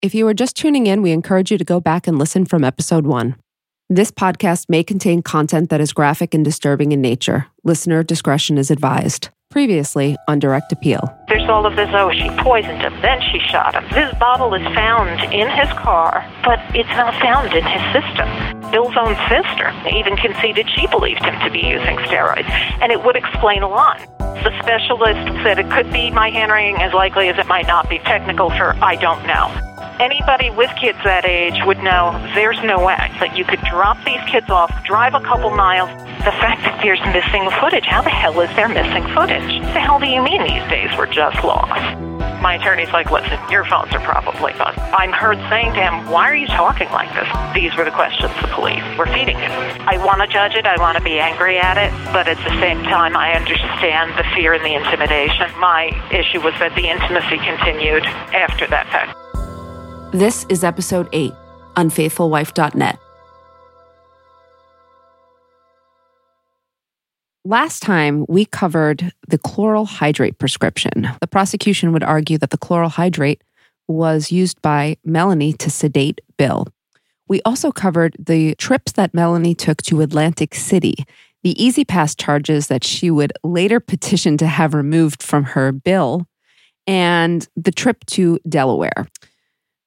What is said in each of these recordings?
If you are just tuning in, we encourage you to go back and listen from episode one. This podcast may contain content that is graphic and disturbing in nature. Listener discretion is advised. Previously on Direct Appeal. There's all of this, oh, she poisoned him, then she shot him. This bottle is found in his car, but it's not found in his system. Bill's own sister even conceded she believed him to be using steroids, and it would explain a lot. The specialist said it could be my handwriting as likely as it might not be technical for I don't know anybody with kids that age would know there's no way that you could drop these kids off, drive a couple miles. The fact that there's missing footage, how the hell is there missing footage? The hell do you mean these days we're just lost? My attorney's like, listen, your phones are probably bugged. I'm heard saying to him, why are you talking like this? These were the questions the police were feeding him. I want to judge it. I want to be angry at it. But at the same time, I understand the fear and the intimidation. My issue was that the intimacy continued after that fact. This is episode 8, unfaithfulwife.net. Last time, we covered the chloral hydrate prescription. The prosecution would argue that the chloral hydrate was used by Melanie to sedate Bill. We also covered the trips that Melanie took to Atlantic City, the E-ZPass charges that she would later petition to have removed from her bill, and the trip to Delaware.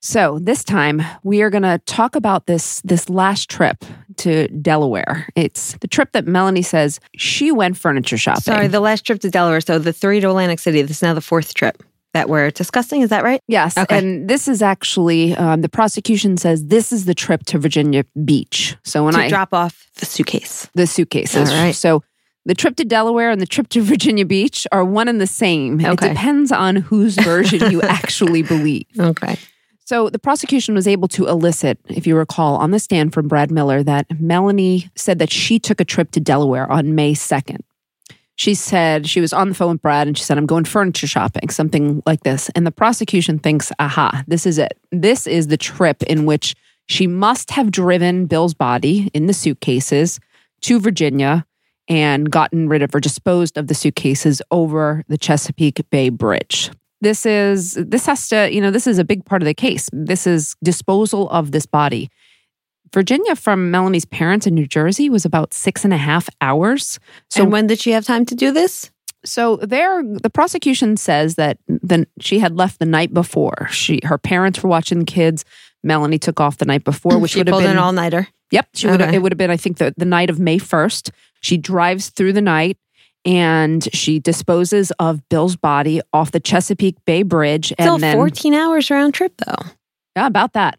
So this time we are going to talk about this this last trip to Delaware. It's the trip that Melanie says she went furniture shopping. Sorry, the last trip to Delaware. So the three to Atlantic City. This is now the fourth trip that we're discussing. Is that right? Yes. Okay. And this is actually um, the prosecution says this is the trip to Virginia Beach. So when to I drop off the suitcase, the suitcases. All right. So the trip to Delaware and the trip to Virginia Beach are one and the same. It depends on whose version you actually believe. okay. So the prosecution was able to elicit, if you recall, on the stand from Brad Miller that Melanie said that she took a trip to Delaware on May 2nd. She said she was on the phone with Brad and she said, I'm going furniture shopping, something like this. And the prosecution thinks, aha, this is it. This is the trip in which she must have driven Bill's body in the suitcases to Virginia and gotten rid of or disposed of the suitcases over the Chesapeake Bay Bridge this is this has to you know this is a big part of the case this is disposal of this body virginia from melanie's parents in new jersey was about six and a half hours so and when did she have time to do this? so there the prosecution says that then she had left the night before she her parents were watching the kids melanie took off the night before which she would have been an all nighter. Yep, she would. Okay. It would have been, I think, the, the night of May first. She drives through the night and she disposes of Bill's body off the Chesapeake Bay Bridge, Still and then 14 hours round trip though. yeah, about that.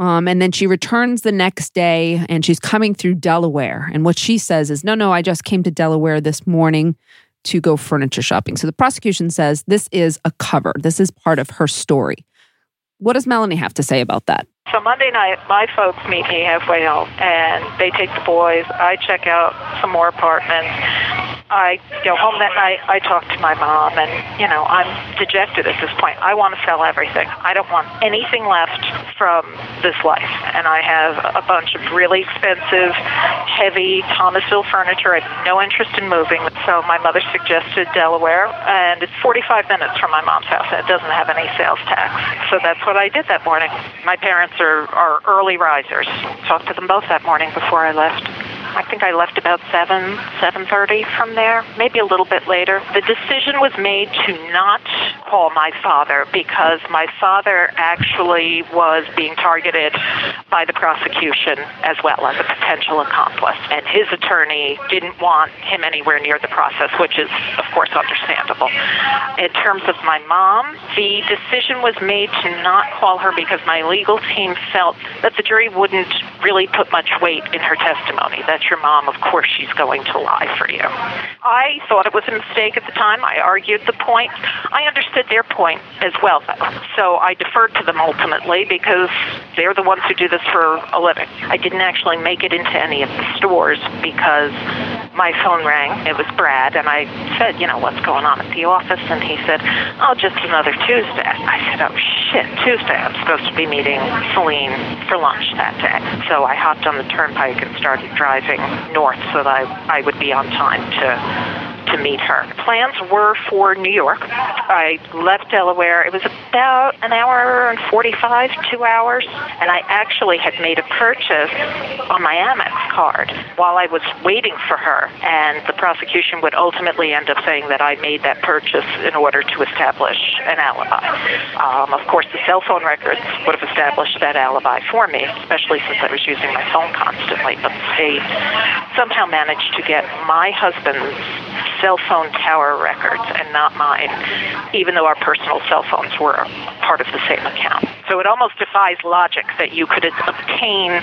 Um, and then she returns the next day, and she's coming through Delaware. And what she says is, "No, no, I just came to Delaware this morning to go furniture shopping." So the prosecution says this is a cover. This is part of her story. What does Melanie have to say about that? So Monday night, my folks meet me halfway home, and they take the boys. I check out some more apartments. I go home that night. I talk to my mom, and you know I'm dejected at this point. I want to sell everything. I don't want anything left from this life, and I have a bunch of really expensive, heavy Thomasville furniture. I have no interest in moving. So my mother suggested Delaware, and it's 45 minutes from my mom's house, and it doesn't have any sales tax. So that's what I did that morning. My parents are, are early risers. Talked to them both that morning before I left. I think I left about seven, seven thirty from there, maybe a little bit later. The decision was made to not call my father because my father actually was being targeted by the prosecution as well as a potential accomplice, and his attorney didn't want him anywhere near the process, which is of course, understandable. In terms of my mom, the decision was made to not call her because my legal team felt that the jury wouldn't really put much weight in her testimony. That's your mom, of course, she's going to lie for you. I thought it was a mistake at the time. I argued the point. I understood their point as well, though. So I deferred to them ultimately because they're the ones who do this for a living. I didn't actually make it into any of the stores because my phone rang. It was Brad, and I said, you know, what's going on at the office? And he said, oh, just another Tuesday. I said, oh, shit, Tuesday. I'm supposed to be meeting Celine for lunch that day. So I hopped on the turnpike and started driving north so that I, I would be on time to to meet her. Plans were for New York. I left Delaware. It was about an hour and 45, two hours, and I actually had made a purchase on my Amex card while I was waiting for her, and the prosecution would ultimately end up saying that I made that purchase in order to establish an alibi. Um, of course, the cell phone records would have established that alibi for me, especially since I was using my phone constantly, but the state somehow managed to get my husband's cell phone tower records and not mine, even though our personal cell phones were part of the same account. So it almost defies logic that you could obtain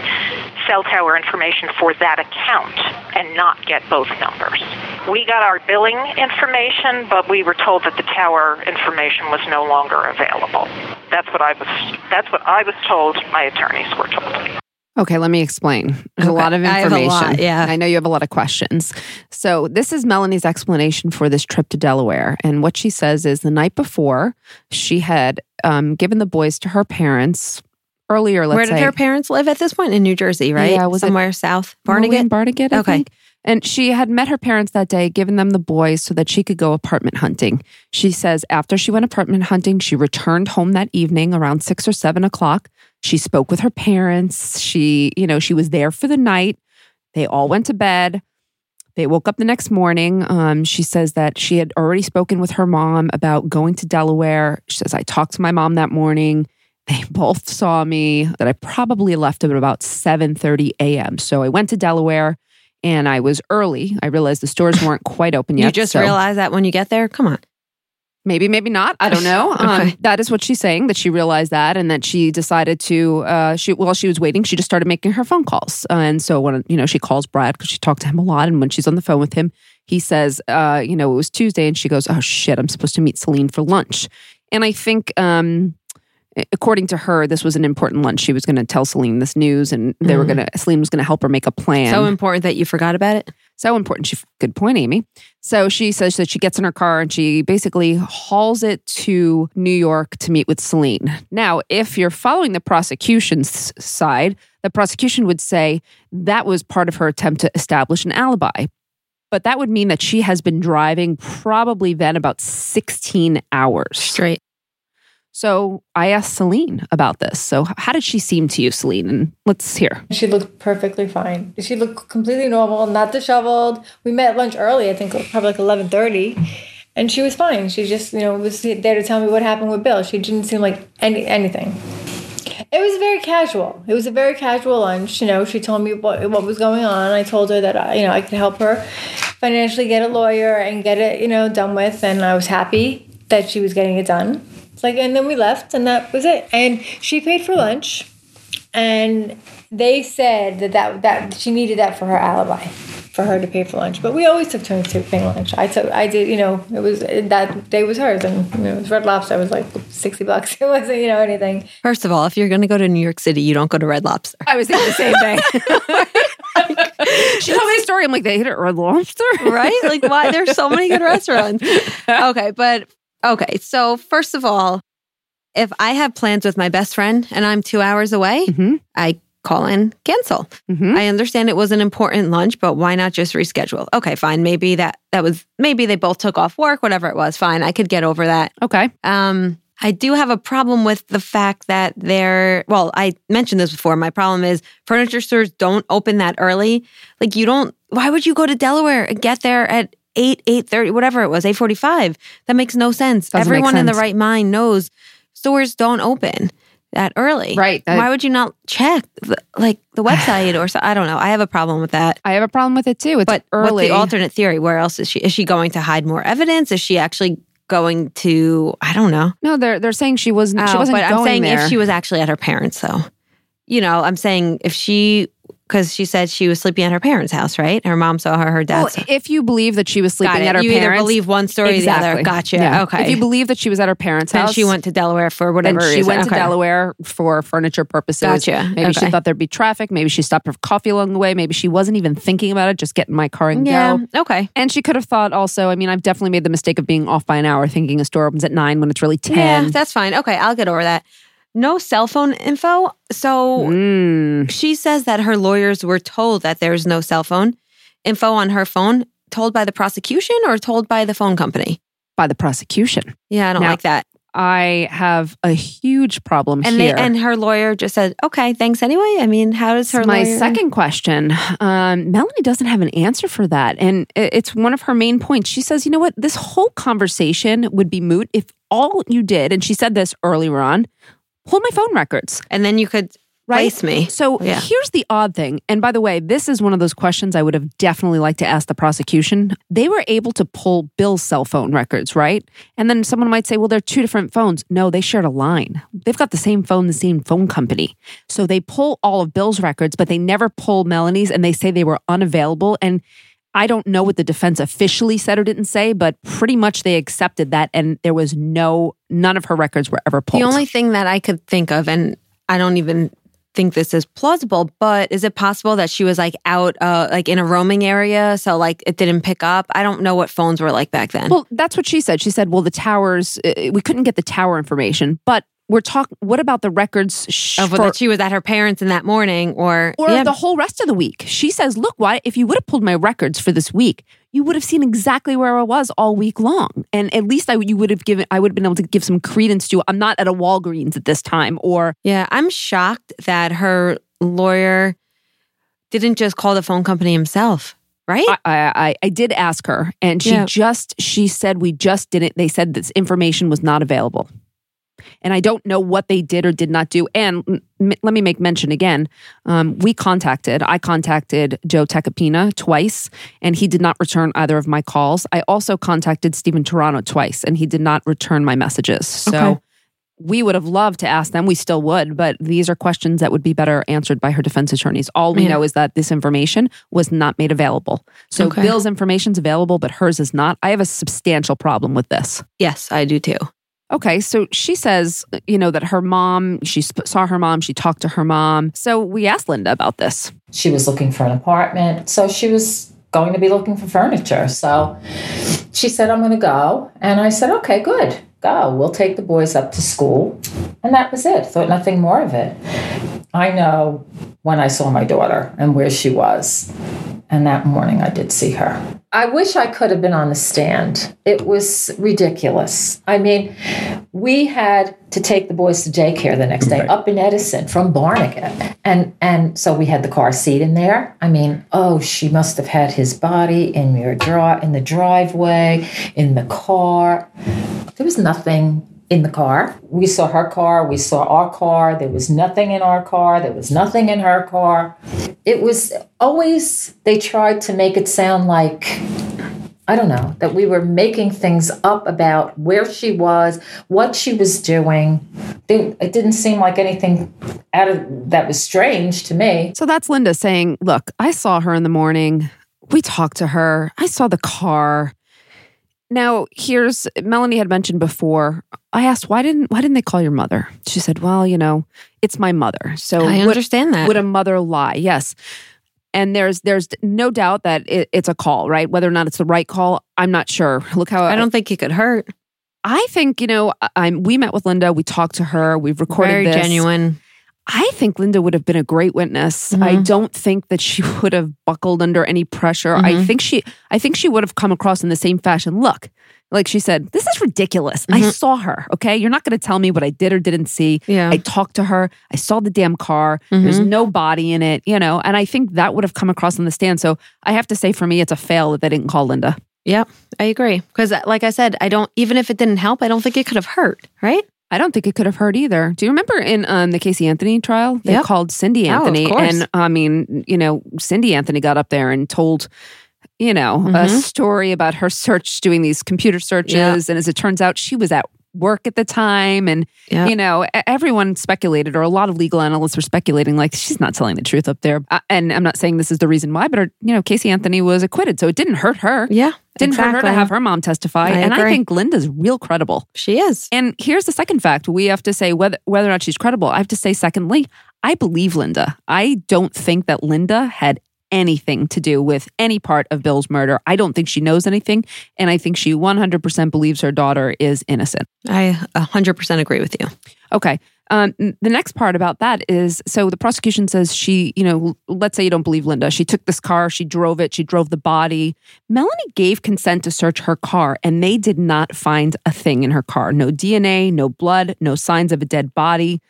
cell tower information for that account and not get both numbers. We got our billing information, but we were told that the tower information was no longer available. That's what I was that's what I was told, my attorneys were told. Okay, let me explain. There's Okay, a lot of I information. lot, yeah. I know you have a lot of questions. So, this is Melanie's explanation for this trip to Delaware. And what she says is the night before, she had um, given the boys to her parents earlier, let's Where did say. her parents live at this point? In New Jersey, right? Yeah, was it Somewhere south. Barnegat? Barnegat? Barnegat, I Okay. think. And she had met her parents that day, given them the boys so that she could go apartment hunting. She says after she went apartment hunting, she returned home that evening around six or seven o'clock. She spoke with her parents. She, you know, she was there for the night. They all went to bed. They woke up the next morning. Um, she says that she had already spoken with her mom about going to Delaware. She says, I talked to my mom that morning. They both saw me that I probably left at about 7:30 a.m. So I went to Delaware and I was early. I realized the stores weren't quite open yet. You just so realize that when you get there? Come on. Maybe, maybe not. I don't know. Um, Okay. that is what she's saying. That she realized that, and that she decided to. Uh, she while she was waiting, she just started making her phone calls. and so when you know she calls Brad because she talked to him a lot, and when she's on the phone with him, he says, uh, you know, it was Tuesday, and she goes, "Oh shit, I'm supposed to meet Celine for lunch." And I think. Um, According to her, this was an important lunch. She was going to tell Celine this news, and they were Mhm. going to. Celine was going to help her make a plan. So important that you forgot about it? So important. She, good point, Amy. So she says that she gets in her car and she basically hauls it to New York to meet with Celine. Now, if you're following the prosecution's side, the prosecution would say that was part of her attempt to establish an alibi. But that would mean that she has been driving probably then about 16 hours. Straight. So I asked Celine about this. So, how did she seem to you, Celine? And let's hear. She looked perfectly fine. She looked completely normal, not disheveled. We met lunch early, I think probably like eleven thirty, and she was fine. She just, you know, was there to tell me what happened with Bill. She didn't seem like any anything. It was very casual. It was a very casual lunch. You know, she told me what what was going on. I told her that I, you know I could help her financially get a lawyer and get it you know done with, and I was happy that she was getting it done. It's like, and then we left, and that was it. And she paid for lunch and they said that, that that she needed that for her alibi for her to pay for lunch but we always took turns to paying lunch i took i did you know it was that day was hers and you know, it was red lobster it was like 60 bucks it wasn't you know anything First of all, if you're going to go to New York City, you don't go to Red Lobster. I was thinking the same thing. she told me a story. I'm like, they hit it at Red Lobster. right? Like, why? There's so many good restaurants. Okay, but okay. So, first of all, if I have plans with my best friend and I'm two hours away, Mhm. I call in cancel. Mhm. I understand it was an important lunch, but why not just reschedule? Okay, fine. Maybe that that was maybe they both took off work, whatever it was. Fine, I could get over that. Okay. Um, I do have a problem with the fact that they're, well, I mentioned this before. My problem is furniture stores don't open that early. Like you don't, why would you go to Delaware and get there at 8, 8.30, whatever it was, 8.45? That makes no sense. Doesn't Everyone in the right mind knows stores don't open. that early. Right. I- Why would you not check the, like the website or so? I don't know. I have a problem with that. I have a problem with it too. It's But early. what's the alternate theory? Where else is she? Is she going to hide more evidence? Is she actually going to? I don't know. no, they're they're saying she wasn't. she Oh, wasn't but I'm saying there. if she was actually at her parents, though, you know, I'm saying if she, because she said she was sleeping at her parents' house, right? Her mom saw her, her dad. Well, saw- if you believe that she was sleeping at her you parents, either believe one story or the other. Gotcha. Yeah. Okay. If you believe that she was at her parents' then house, she went to Delaware for whatever. then she reason. went to Delaware for furniture purposes. Gotcha. Maybe she thought there'd be traffic. Maybe she stopped for coffee along the way. Maybe she wasn't even thinking about it. Just get in my car and Yeah. go. Okay. And she could have thought also. I mean, I've definitely made the mistake of being off by an hour, thinking a store opens at nine when it's really ten. Yeah, that's fine. Okay, I'll get over that. No cell phone info. So Mm. she says that her lawyers were told that there's no cell phone info on her phone, told by the prosecution or told by the phone company. by the prosecution. Yeah, I don't Now, like that. I have a huge problem And here. they, and her lawyer just said, "Okay, thanks anyway." I mean, how does her my lawyer- second question um, melanie doesn't have an answer for that and it's one of her main points she says you know what this whole conversation would be moot if all you did and she said this earlier on pull my phone records. And then you could right? place me. so Yeah. here's the odd thing. And by the way this is one of those questions i would have definitely liked to ask the prosecution. They were able to pull bill's cell phone records right? And then someone might say well they're two different phones. No they shared a line. They've got the same phone the same phone company. So they pull all of bill's records but they never pull melanie's and they say they were unavailable. And I don't know what the defense officially said or didn't say, but pretty much they accepted that, and there was no, none of her records were ever pulled. The only thing that I could think of, and I don't even think this is plausible, but is it possible that she was like out, uh, like in a roaming area, so like it didn't pick up? I don't know what phones were like back then. Well, that's what she said. She said, "Well, the towers, uh, we couldn't get the tower information, but we're talking. What about the records sh- oh, of for- that she was at her parents in that morning, or or yeah, the whole rest of the week?" She says, "Look, why? If you would have pulled my records for this week, you would have seen exactly where I was all week long, and at least I you would have given. I would have been able to give some credence to. I'm not at a Walgreens at this time, or yeah. I'm shocked that her lawyer didn't just call the phone company himself, right? I, I, I- I did ask her, and she Yeah. just she said we just didn't. They said this information was not available, and I don't know what they did or did not do. And m- let me make mention again: um, we contacted, I contacted Joe Tacopina twice, and he did not return either of my calls. I also contacted Stephen Turano twice, and he did not return my messages. So. Okay. We would have loved to ask them. We still would, but these are questions that would be better answered by her defense attorneys. All we Yeah. know is that this information was not made available. So Okay. Bill's information's available, but hers is not. I have a substantial problem with this. yes, I do too. Okay, so she says, you know, that her mom, she saw her mom, she talked to her mom. So we asked Linda about this. She was looking for an apartment, so she was going to be looking for furniture. So she said, I'm going to go. And I said, okay, good, go. We'll take the boys up to school. And that was it. Thought nothing more of it. I know when I saw my daughter and where she was. And that morning I did see her. I wish I could have been on the stand. It was ridiculous. I mean, we had to take the boys to daycare the next day up in Edison from Barnegat. And and so we had the car seat in there. I mean, oh, she must have had his body in your draw in the driveway, in the car. There was nothing in the car. We saw her car, we saw our car. There was nothing in our car, there was nothing in her car. It was always, they tried to make it sound like, I don't know, that we were making things up about where she was, what she was doing. It didn't seem like anything out of that was strange to me. So that's Linda saying, Look, I saw her in the morning. We talked to her. I saw the car. Now, here's Melanie had mentioned before. I asked, why didn't why didn't they call your mother? She said, Well, you know, it's my mother. So I would- understand that. Would a mother lie? Yes. And there's there's no doubt that it, it's a call, right? Whether or not it's the right call, I'm not sure. Look how I don't think it could hurt. I think you know. I- I'm. We met with Linda. We talked to her. We've recorded Very this. genuine. I think Linda would have been a great witness. I mm-hmm. don't think that she would have buckled under any pressure. I mm-hmm. think she I think she would have come across in the same fashion. Look, like she said, this is ridiculous. I mm-hmm. saw her, okay? You're not going to tell me what I did or didn't see. Yeah. I talked to her. I saw the damn car. There's no body in it, you know, and I think that would have come across on the stand. So I have to say for me it's a fail that they didn't call Linda. Yeah, I agree. Because, like I said, I don't. Even if it didn't help, I don't think it could have hurt. Right? I don't think it could have hurt either. Do you remember in um, the Casey Anthony trial? They Yep. called Cindy Oh, Anthony. course. and I mean, you know, Cindy Anthony got up there and told, you know, a Mhm. story about her search, doing these computer searches. And as it turns out, she was at work at the time. And, Yeah. you know, everyone speculated, or a lot of legal analysts were speculating, like, she's not telling the truth up there. Uh, and I'm not saying this is the reason why, but, her, you know, Casey Anthony was acquitted. So it didn't hurt her. Yeah. Didn't hurt her to have her mom testify. I and I think Linda's real credible. She is. And here's the second fact. We have to say whether whether or not she's credible. I have to say, secondly, I believe Linda. I don't think that Linda had anything to do with any part of Bill's murder. I don't think she knows anything. And I think she 100% believes her daughter is innocent. I 100% agree with you. Okay. Um, the next part about that is so the prosecution says she, you know, let's say you don't believe Linda. She took this car, she drove it, she drove the body. Melanie gave consent to search her car, and they did not find a thing in her car no DNA, no blood, no signs of a dead body.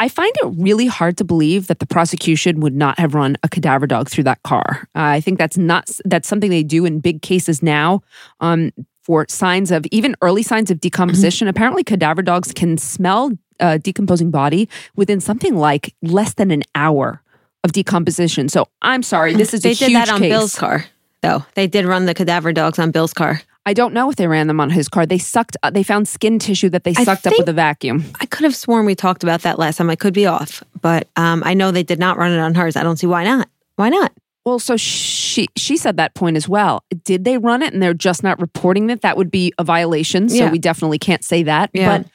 I find it really hard to believe that the prosecution would not have run a cadaver dog through that car. Uh, I think that's not that's something they do in big cases now. Um, for signs of even early signs of decomposition. Apparently, cadaver dogs can smell a decomposing body within something like less than an hour of decomposition. So I'm sorry, this is They a did that on case. Bill's car, though. They did run the cadaver dogs on Bill's car. I don't know if they ran them on his car. They sucked. Uh, they found skin tissue that they sucked up with a vacuum. I could have sworn we talked about that last time. I could be off, but um, I know they did not run it on hers. I don't see why not. Why not? Well, so she she said that point as well. Did they run it and they're just not reporting it? That would be a violation. So Yeah. we definitely can't say that. Yeah. But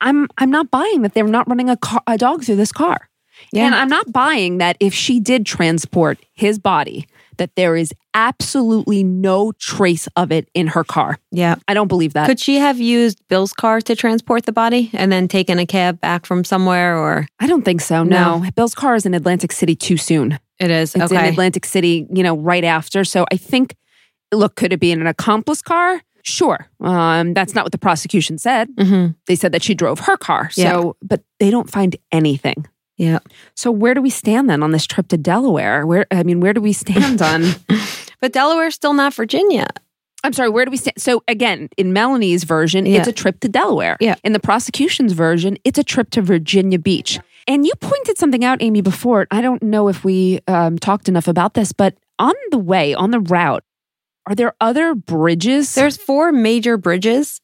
I'm I'm not buying that they're not running a car a dog through this car. Yeah. And I'm not buying that if she did transport his body, that there is absolutely no trace of it in her car. Yeah. I don't believe that. Could she have used Bill's car to transport the body and then taken a cab back from somewhere or I don't think so. No. Bill's car is in Atlantic City too soon. it is? It's in. Atlantic City, you know, right after. So I think, look, could it be in an accomplice car? Sure. Um, that's not what the prosecution said. Mhm. They said that she drove her car. So, Yeah. but they don't find anything. Yeah. So where do we stand then on this trip to Delaware? Where I mean, where do we stand on? But Delaware's still not Virginia. I'm sorry, where do we stand? So again, in Melanie's version, Yeah. it's a trip to Delaware. Yeah. In the prosecution's version, it's a trip to Virginia Beach. And you pointed something out, Amy, before. I don't know if we um, talked enough about this, but on the way, on the route, are there other bridges? There's four major bridges.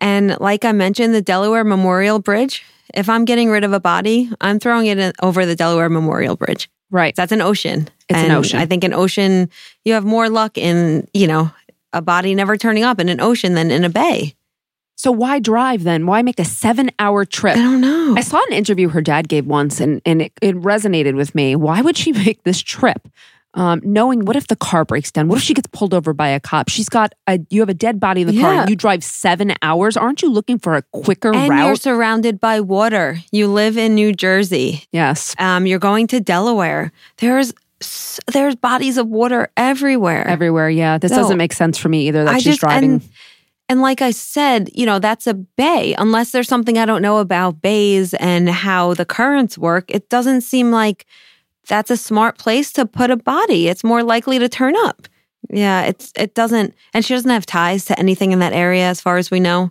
And like I mentioned, the Delaware Memorial Bridge, if I'm getting rid of a body, I'm throwing it over the Delaware Memorial Bridge. Right. That's an ocean. It's an ocean. I think an ocean, you have more luck in, you know, a body never turning up in an ocean than in a bay. So why drive then? Why make a seven-hour trip? I don't know. I saw an interview her dad gave once, and and it, it resonated with me. Why would she make this trip? Um, knowing what if the car breaks down? What if she gets pulled over by a cop? She's got a you have a dead body in the car, and you drive seven hours. Aren't you looking for a quicker and you're surrounded by water. You live in New Jersey. yes, Um, you're going to Delaware. There's there's bodies of water everywhere. everywhere. Yeah, this No. doesn't make sense for me either. That I she's just driving. and and like I said, you know, that's a bay. Unless there's something I don't know about bays and how the currents work, it doesn't seem like that's a smart place to put a body. It's more likely to turn up. Yeah, it's it doesn't and she doesn't have ties to anything in that area as far as we know.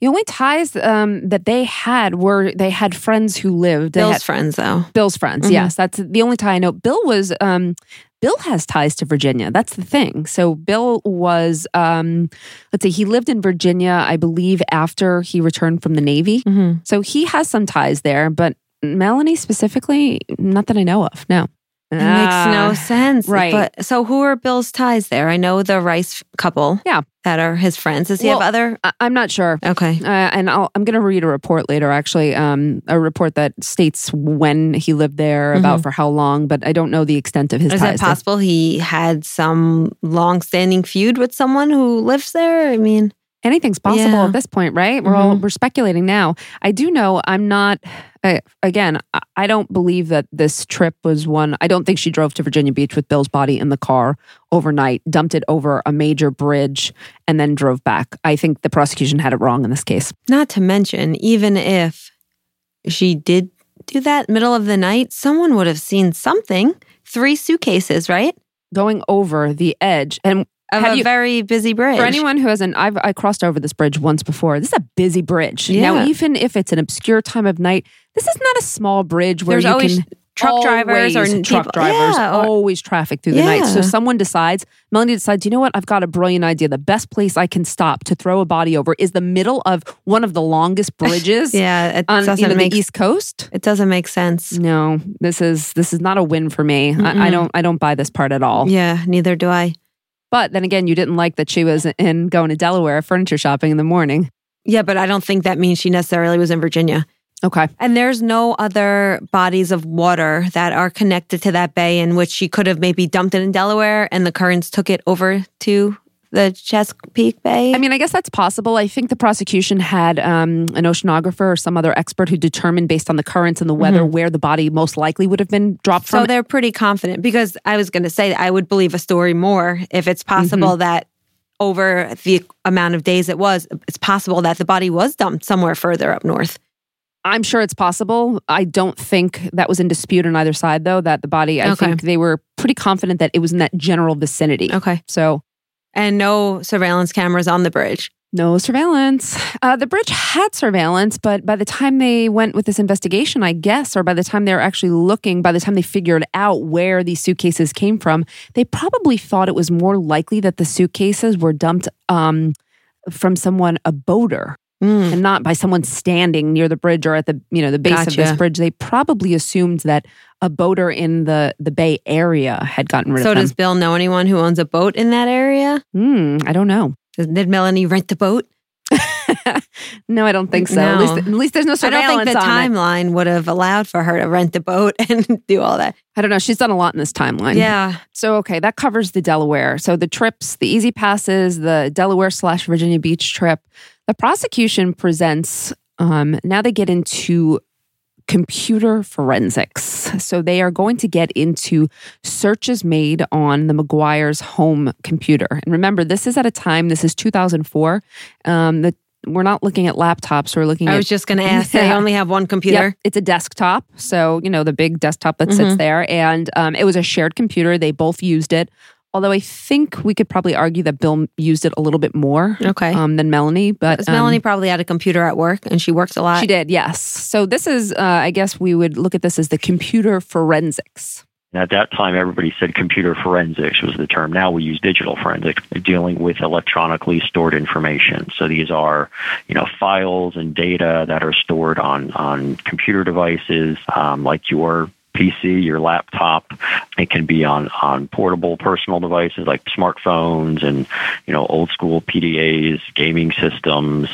the only ties um, that they had were they had friends who lived. They Bill's had- friends though. Bill's friends. Mhm. Yes, that's the only tie I know. Bill was um Bill has ties to Virginia. That's the thing. So Bill was um let's see, he lived in Virginia, I believe, after he returned from the Navy. Mm-hmm. So he has some ties there, but Melanie specifically, not that I know of. No. It makes no Ah, sense. right. But so who are Bill's ties there? I know the Rice couple. Yeah. That are his friends. Does he Well, have other I- I'm not sure. Okay. Uh, and I'll, I'm going to read a report later, actually, um, a report that states when he lived there, about for how long, but I don't know the extent of his Mm-hmm. Is it possible he had some long-standing feud with someone who lives there? I mean, anything's possible Yeah. at this point, right? We're all Mhm. we're speculating now. I do know I'm not. Uh, again, I- I don't believe that this trip was one. I don't think she drove to Virginia Beach with Bill's body in the car overnight, dumped it over a major bridge, and then drove back. I think the prosecution had it wrong in this case. not to mention, even if she did do that middle of the night, someone would have seen something. Three suitcases, right? Going over the edge, and of Have a you- very busy bridge. For anyone who hasn't, I've I crossed over this bridge once before. This is a busy bridge. Now, even if it's an obscure time of night, this is not a small bridge where There's you always can truck drivers or truck people- drivers yeah, or- always traffic through the night. So someone decides, Melanie decides, you know what? I've got a brilliant idea. The best place I can stop to throw a body over is the middle of one of the longest bridges yeah, it on doesn't you know, make the East Coast. it doesn't make sense. No, this is this is not a win for me. I, I don't I don't buy this part at all. Yeah, neither do I. But then again, you didn't like that she was in going to Delaware furniture shopping in the morning. Yeah, but I don't think that means she necessarily was in Virginia. Okay. And there's no other bodies of water that are connected to that bay in which she could have maybe dumped it in Delaware and the currents took it over to the Chesapeake Bay. I mean, I guess that's possible. I think the prosecution had um, an oceanographer or some other expert who determined based on the currents and the weather where the body most likely would have been dropped so from. they're pretty confident because I was going to say I would believe a story more if it's possible that over the amount of days it was, it's possible that the body was dumped somewhere further up north. I'm sure it's possible. I don't think that was in dispute on either side, though, that the body, I Okay. think they were pretty confident that it was in that general vicinity. Okay. So And no surveillance cameras on the bridge. No surveillance. Uh, the bridge had surveillance, but by the time they went with this investigation, I guess, or by the time they were actually looking, by the time they figured out where these suitcases came from, they probably thought it was more likely that the suitcases were dumped um, from someone, a boater, Mm. and not by someone standing near the bridge or at the you know the base of this bridge. They probably assumed that a boater in the the Bay Area had gotten rid So of them. does Bill know anyone who owns a boat in that area? Hmm, I don't know. Did Melanie rent the boat? no, I don't think so. At, least, at least there's no I don't think the on it. timeline would have allowed for her to rent the boat and do all that. I don't know. She's done a lot in this timeline. Yeah. So, okay, that covers the Delaware. So, the trips, the easy passes, the Delaware slash Virginia Beach trip. The prosecution presents, um, now they get into computer forensics. So, they are going to get into searches made on the McGuire's home computer. And remember, this is at a time, this is 2004. Um, the, we're not looking at laptops, we're looking at I at was just going to ask. They only have one computer. Yep, it's a desktop. So, you know, the big desktop that sits Mhm. there. And um, it was a shared computer. They both used it. Although I think we could probably argue that Bill used it a little bit more Okay. um, than Melanie. But um, Melanie probably had a computer at work and she worked a lot. she did, yes. So this is, uh, I guess we would look at this as the computer forensics. And at that time, everybody said computer forensics was the term. Now we use digital forensics, dealing with electronically stored information. So these are, you know, files and data that are stored on on computer devices, um, like your PC, your laptop. It can be on on portable personal devices like smartphones and you know old school PDAs, gaming systems,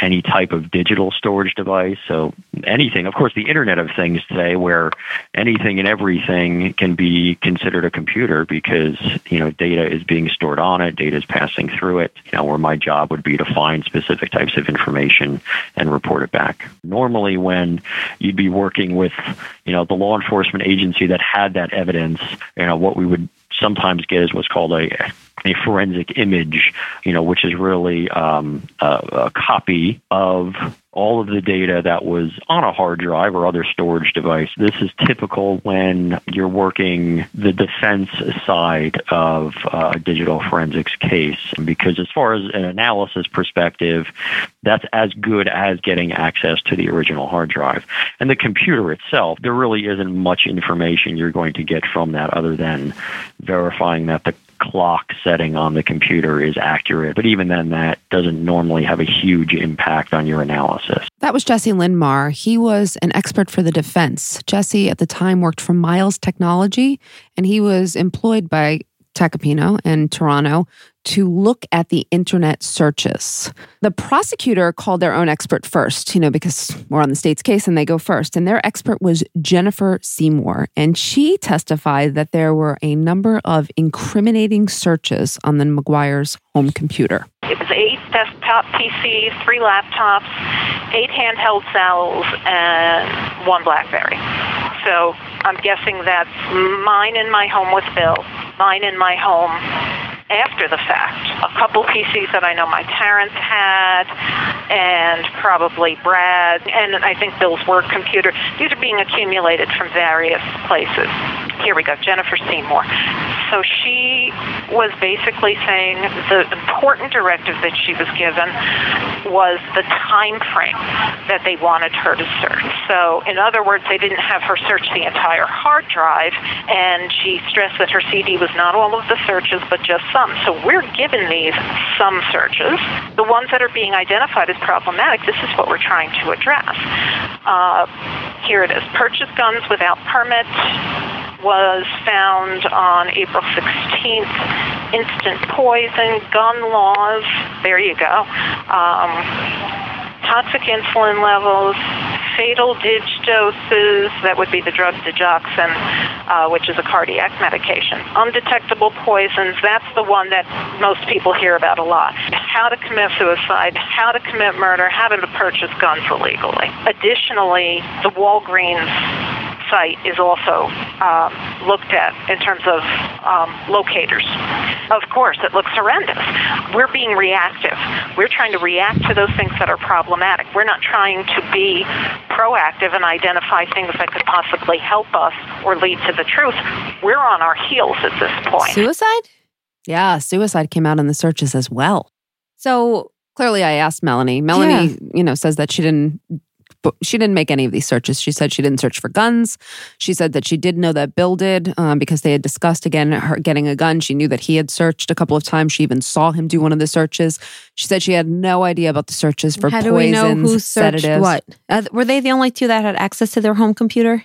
any type of digital storage device. So anything, of course, the Internet of Things today, where anything and everything can be considered a computer because you know data is being stored on it, data is passing through it. You know, where my job would be to find specific types of information and report it back. Normally, when you'd be working with you know the law enforcement agency that had that evidence, you know what we would sometimes get is what's called a a forensic image, you know, which is really um, a, a copy of all of the data that was on a hard drive or other storage device. This is typical when you're working the defense side of a digital forensics case, because as far as an analysis perspective, that's as good as getting access to the original hard drive. And the computer itself, there really isn't much information you're going to get from that other than verifying that the clock setting on the computer is accurate. But even then, that doesn't normally have a huge impact on your analysis. That was Jesse Lindmar. He was an expert for the defense. Jesse, at the time, worked for Miles Technology, and he was employed by Tacopina and Turano to look at the internet searches. The prosecutor called their own expert first, you know, because we're on the state's case and they go first. And their expert was Jennifer Seymour. And she testified that there were a number of incriminating searches on the McGuire's home computer. It was eight desktop PCs, three laptops, eight handheld cells, and one BlackBerry. So I'm guessing that's mine in my home with Bill, mine in my home after the fact. A couple PCs that I know my parents had, and probably Brad, and I think Bill's work computer. These are being accumulated from various places. Here we go, Jennifer Seymour. So she was basically saying the important directive that she was given was the time frame that they wanted her to search. So, in other words, they didn't have her search the entire hard drive, and she stressed that her CD was not all of the searches, but just some. So, we're given these some searches. The ones that are being identified as problematic, this is what we're trying to address. Uh, here it is purchase guns without permit was found on April 16th. Instant poison, gun laws, there you go. Um, toxic insulin levels, fatal dig doses, that would be the drug digoxin, uh, which is a cardiac medication. Undetectable poisons, that's the one that most people hear about a lot. How to commit suicide, how to commit murder, how to purchase guns illegally. Additionally, the Walgreens site is also um, looked at in terms of um, locators. Of course, it looks horrendous. We're being reactive. We're trying to react to those things that are problematic. We're not trying to be proactive and identify things that could possibly help us or lead to the truth. We're on our heels at this point. Suicide? Yeah, suicide came out in the searches as well. So Clearly, I asked Melanie. Melanie, you know, says that she didn't. But she didn't make any of these searches. She said she didn't search for guns. She said that she did know that Bill did um, because they had discussed again her getting a gun. She knew that he had searched a couple of times. She even saw him do one of the searches. She said she had no idea about the searches for how poisons, do we know who searched sedatives. what? Uh, were they the only two that had access to their home computer?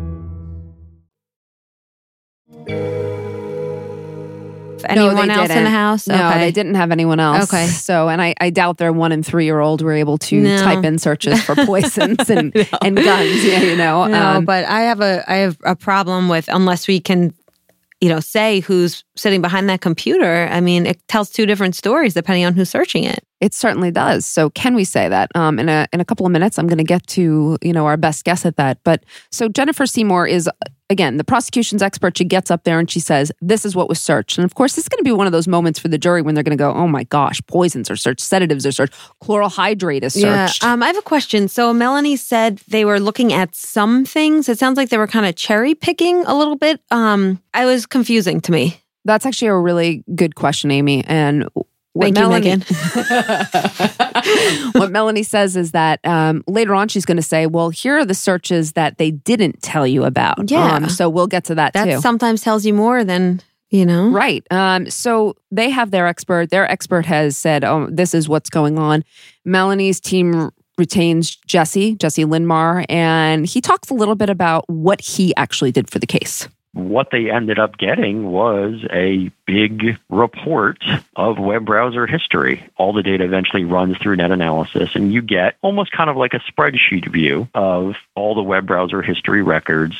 Anyone they else in didn't. the house? No, Okay. they didn't have anyone else. Okay. So, and I, I doubt their one and three year old were able to No. type in searches for poisons and, and guns. Yeah, you know. No, um, but I have a I have a problem with unless we can, you know, say who's sitting behind that computer. I mean, it tells two different stories depending on who's searching it. It certainly does. So can we say that? Um, in a in a couple of minutes, I'm going to get to you know our best guess at that. But so Jennifer Seymour is again the prosecution's expert. She gets up there and she says, "This is what was searched." And of course, this is going to be one of those moments for the jury when they're going to go, "Oh my gosh, poisons are searched, sedatives are searched, chloral hydrate is searched." Yeah. Um, I have a question. So Melanie said they were looking at some things. It sounds like they were kind of cherry picking a little bit. Um, I was confusing to me. That's actually a really good question, Amy. And what Thank you, Melanie, Megan. what Melanie says is that um, later on she's going to say, "Well, here are the searches that they didn't tell you about." Yeah. Um, so we'll get to that, That too. sometimes tells you more than you know. Right. Um, so they have their expert. Their expert has said, "Oh, this is what's going on." Melanie's team retains Jesse, Jesse Lindmar, and he talks a little bit about what he actually did for the case. What they ended up getting was a big report of web browser history. All the data eventually runs through net analysis, and you get almost kind of like a spreadsheet view of all the web browser history records.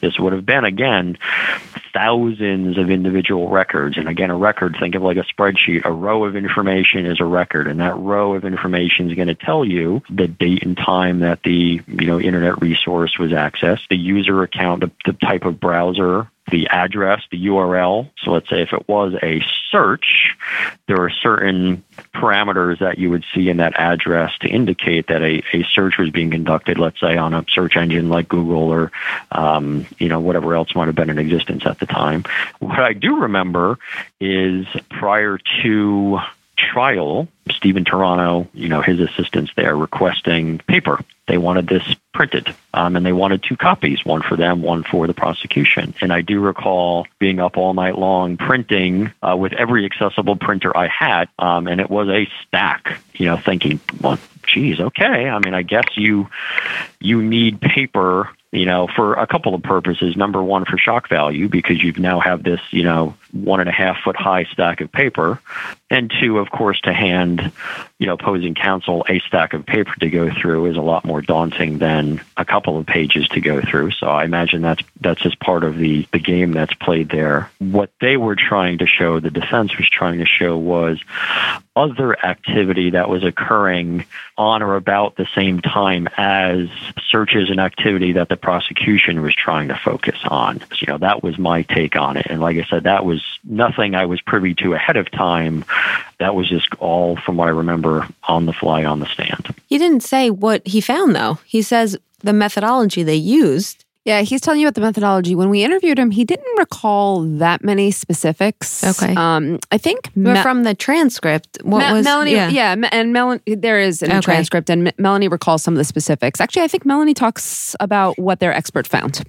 This would have been, again, thousands of individual records. And again, a record, think of like a spreadsheet. A row of information is a record, and that row of information is going to tell you the date and time that the you know internet resource was accessed, the user account, the, the type of browser, the address, the URL. So let's say if it was a search, there are certain parameters that you would see in that address to indicate that a, a search was being conducted, let's say on a search engine like Google or, um, you know, whatever else might have been in existence at the time. What I do remember is prior to trial, Stephen Turano, you know, his assistants there requesting paper. They wanted this printed, um, and they wanted two copies, one for them, one for the prosecution. And I do recall being up all night long printing uh, with every accessible printer I had, um, and it was a stack. You know, thinking, well, geez, okay. I mean, I guess you you need paper you know, for a couple of purposes. Number one, for shock value, because you now have this, you know, one and a half foot high stack of paper, and two, of course, to hand, you know, opposing counsel a stack of paper to go through is a lot more daunting than a couple of pages to go through. So I imagine that's that's just part of the the game that's played there. What they were trying to show, the defense was trying to show, was other activity that was occurring on or about the same time as searches and activity that the prosecution was trying to focus on. So, you know, that was my take on it. And like I said, that was nothing I was privy to ahead of time. That was just all from what I remember on the fly on the stand. He didn't say what he found, though. He says the methodology they used Yeah, he's telling you about the methodology. When we interviewed him, he didn't recall that many specifics. Okay. Um, I think Me- from the transcript, what Me- was Melanie? Yeah. Yeah, and Melanie. There is a Okay. transcript, and Melanie recalls some of the specifics. Actually, I think Melanie talks about what their expert found.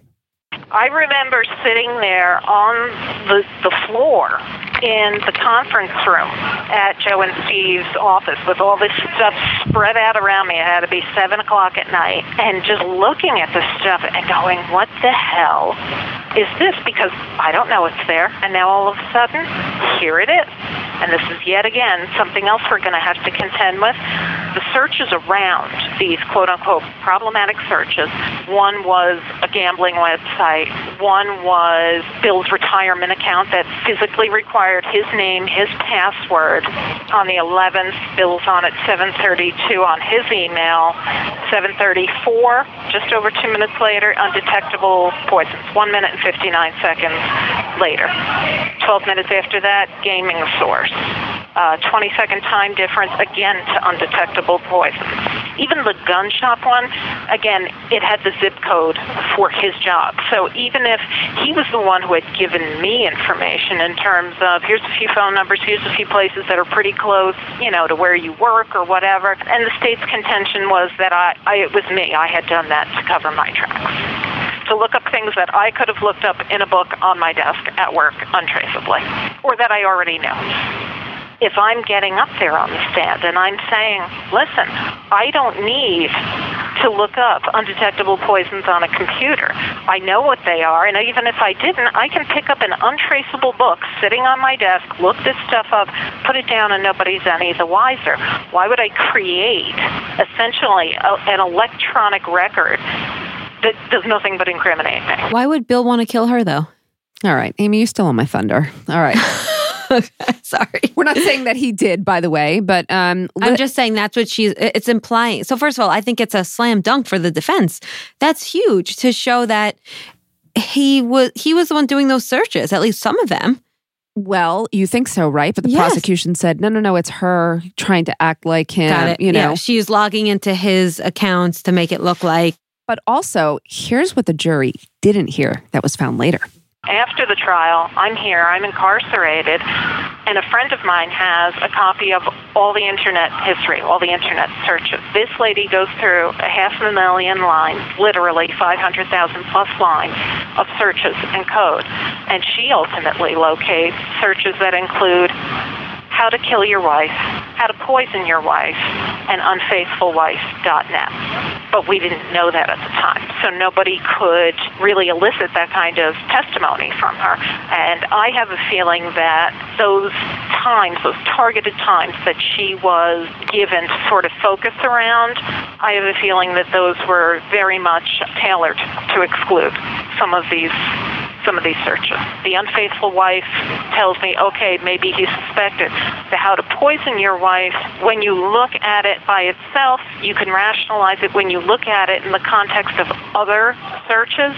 I remember sitting there on the, the floor in the conference room at Joe and Steve's office with all this stuff spread out around me. It had to be 7 o'clock at night. And just looking at this stuff and going, what the hell is this? Because I don't know it's there. And now all of a sudden, here it is. And this is yet again something else we're going to have to contend with. The searches around these quote unquote problematic searches one was a gambling website, one was Bill's retirement account that physically required his name, his password. On the 11th, Bill's on at 7:32 on his email. 7:34, just over two minutes later, undetectable poisons. One minute and 59 seconds later. 12 minutes after that, gaming source. Uh, 20 second time difference again to undetectable poisons. Even the gun shop one, again, it had the zip code for his job. So even if he was the one who had given me information in terms of here's a few phone numbers, here's a few places that are pretty close, you know, to where you work or whatever, and the state's contention was that I, I it was me, I had done that to cover my tracks. To look up things that I could have looked up in a book on my desk at work untraceably, or that I already knew. If I'm getting up there on the stand and I'm saying, listen, I don't need to look up undetectable poisons on a computer. I know what they are, and even if I didn't, I can pick up an untraceable book sitting on my desk, look this stuff up, put it down, and nobody's any the wiser. Why would I create essentially a, an electronic record that does nothing but incriminate me? Why would Bill want to kill her, though? All right, Amy, you're still on my thunder. All right. Sorry. We're not saying that he did, by the way, but um, I'm let- just saying that's what she's it's implying. So first of all, I think it's a slam dunk for the defense. That's huge to show that he was he was the one doing those searches, at least some of them. well, you think so, right? But the Yes. prosecution said, no, no, no, it's her trying to act like him. Got it. You know, yeah, she's logging into his accounts to make it look like But also, here's what the jury didn't hear that was found later. After the trial, I'm here, I'm incarcerated, and a friend of mine has a copy of all the internet history, all the internet searches. This lady goes through a half a million lines, literally 500,000 plus lines of searches and code, and she ultimately locates searches that include how to kill your wife, how to poison your wife, and unfaithfulwife.net. But we didn't know that at the time. So nobody could really elicit that kind of testimony from her. And I have a feeling that those times, those targeted times that she was given to sort of focus around, I have a feeling that those were very much tailored to exclude some of these some of these searches. The unfaithful wife tells me, okay, maybe he suspected. The how to poison your wife, when you look at it by itself, you can rationalize it. When you look at it in the context of other searches,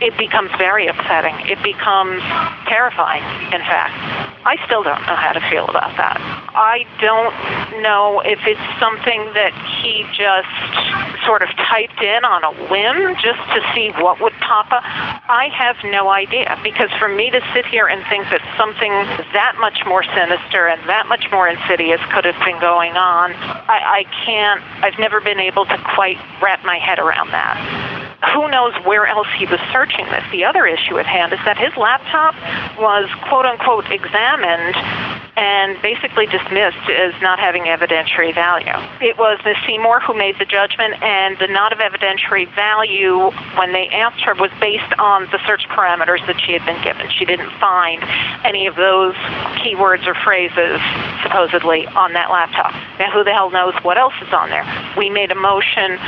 it becomes very upsetting. It becomes terrifying, in fact. I still don't know how to feel about that. I don't know if it's something that he just sort of typed in on a whim just to see what would pop up. I have no idea because for me to sit here and think that something that much more sinister and that much more insidious could have been going on, I, I can't, I've never been able to quite wrap my head around that. Who knows where else he was searching this? The other issue at hand is that his laptop was quote unquote examined and basically dismissed as not having evidentiary value. It was Ms. Seymour who made the judgment, and the not of evidentiary value when they asked her was based on the search parameters that she had been given. She didn't find any of those keywords or phrases supposedly on that laptop. Now, who the hell knows what else is on there? We made a motion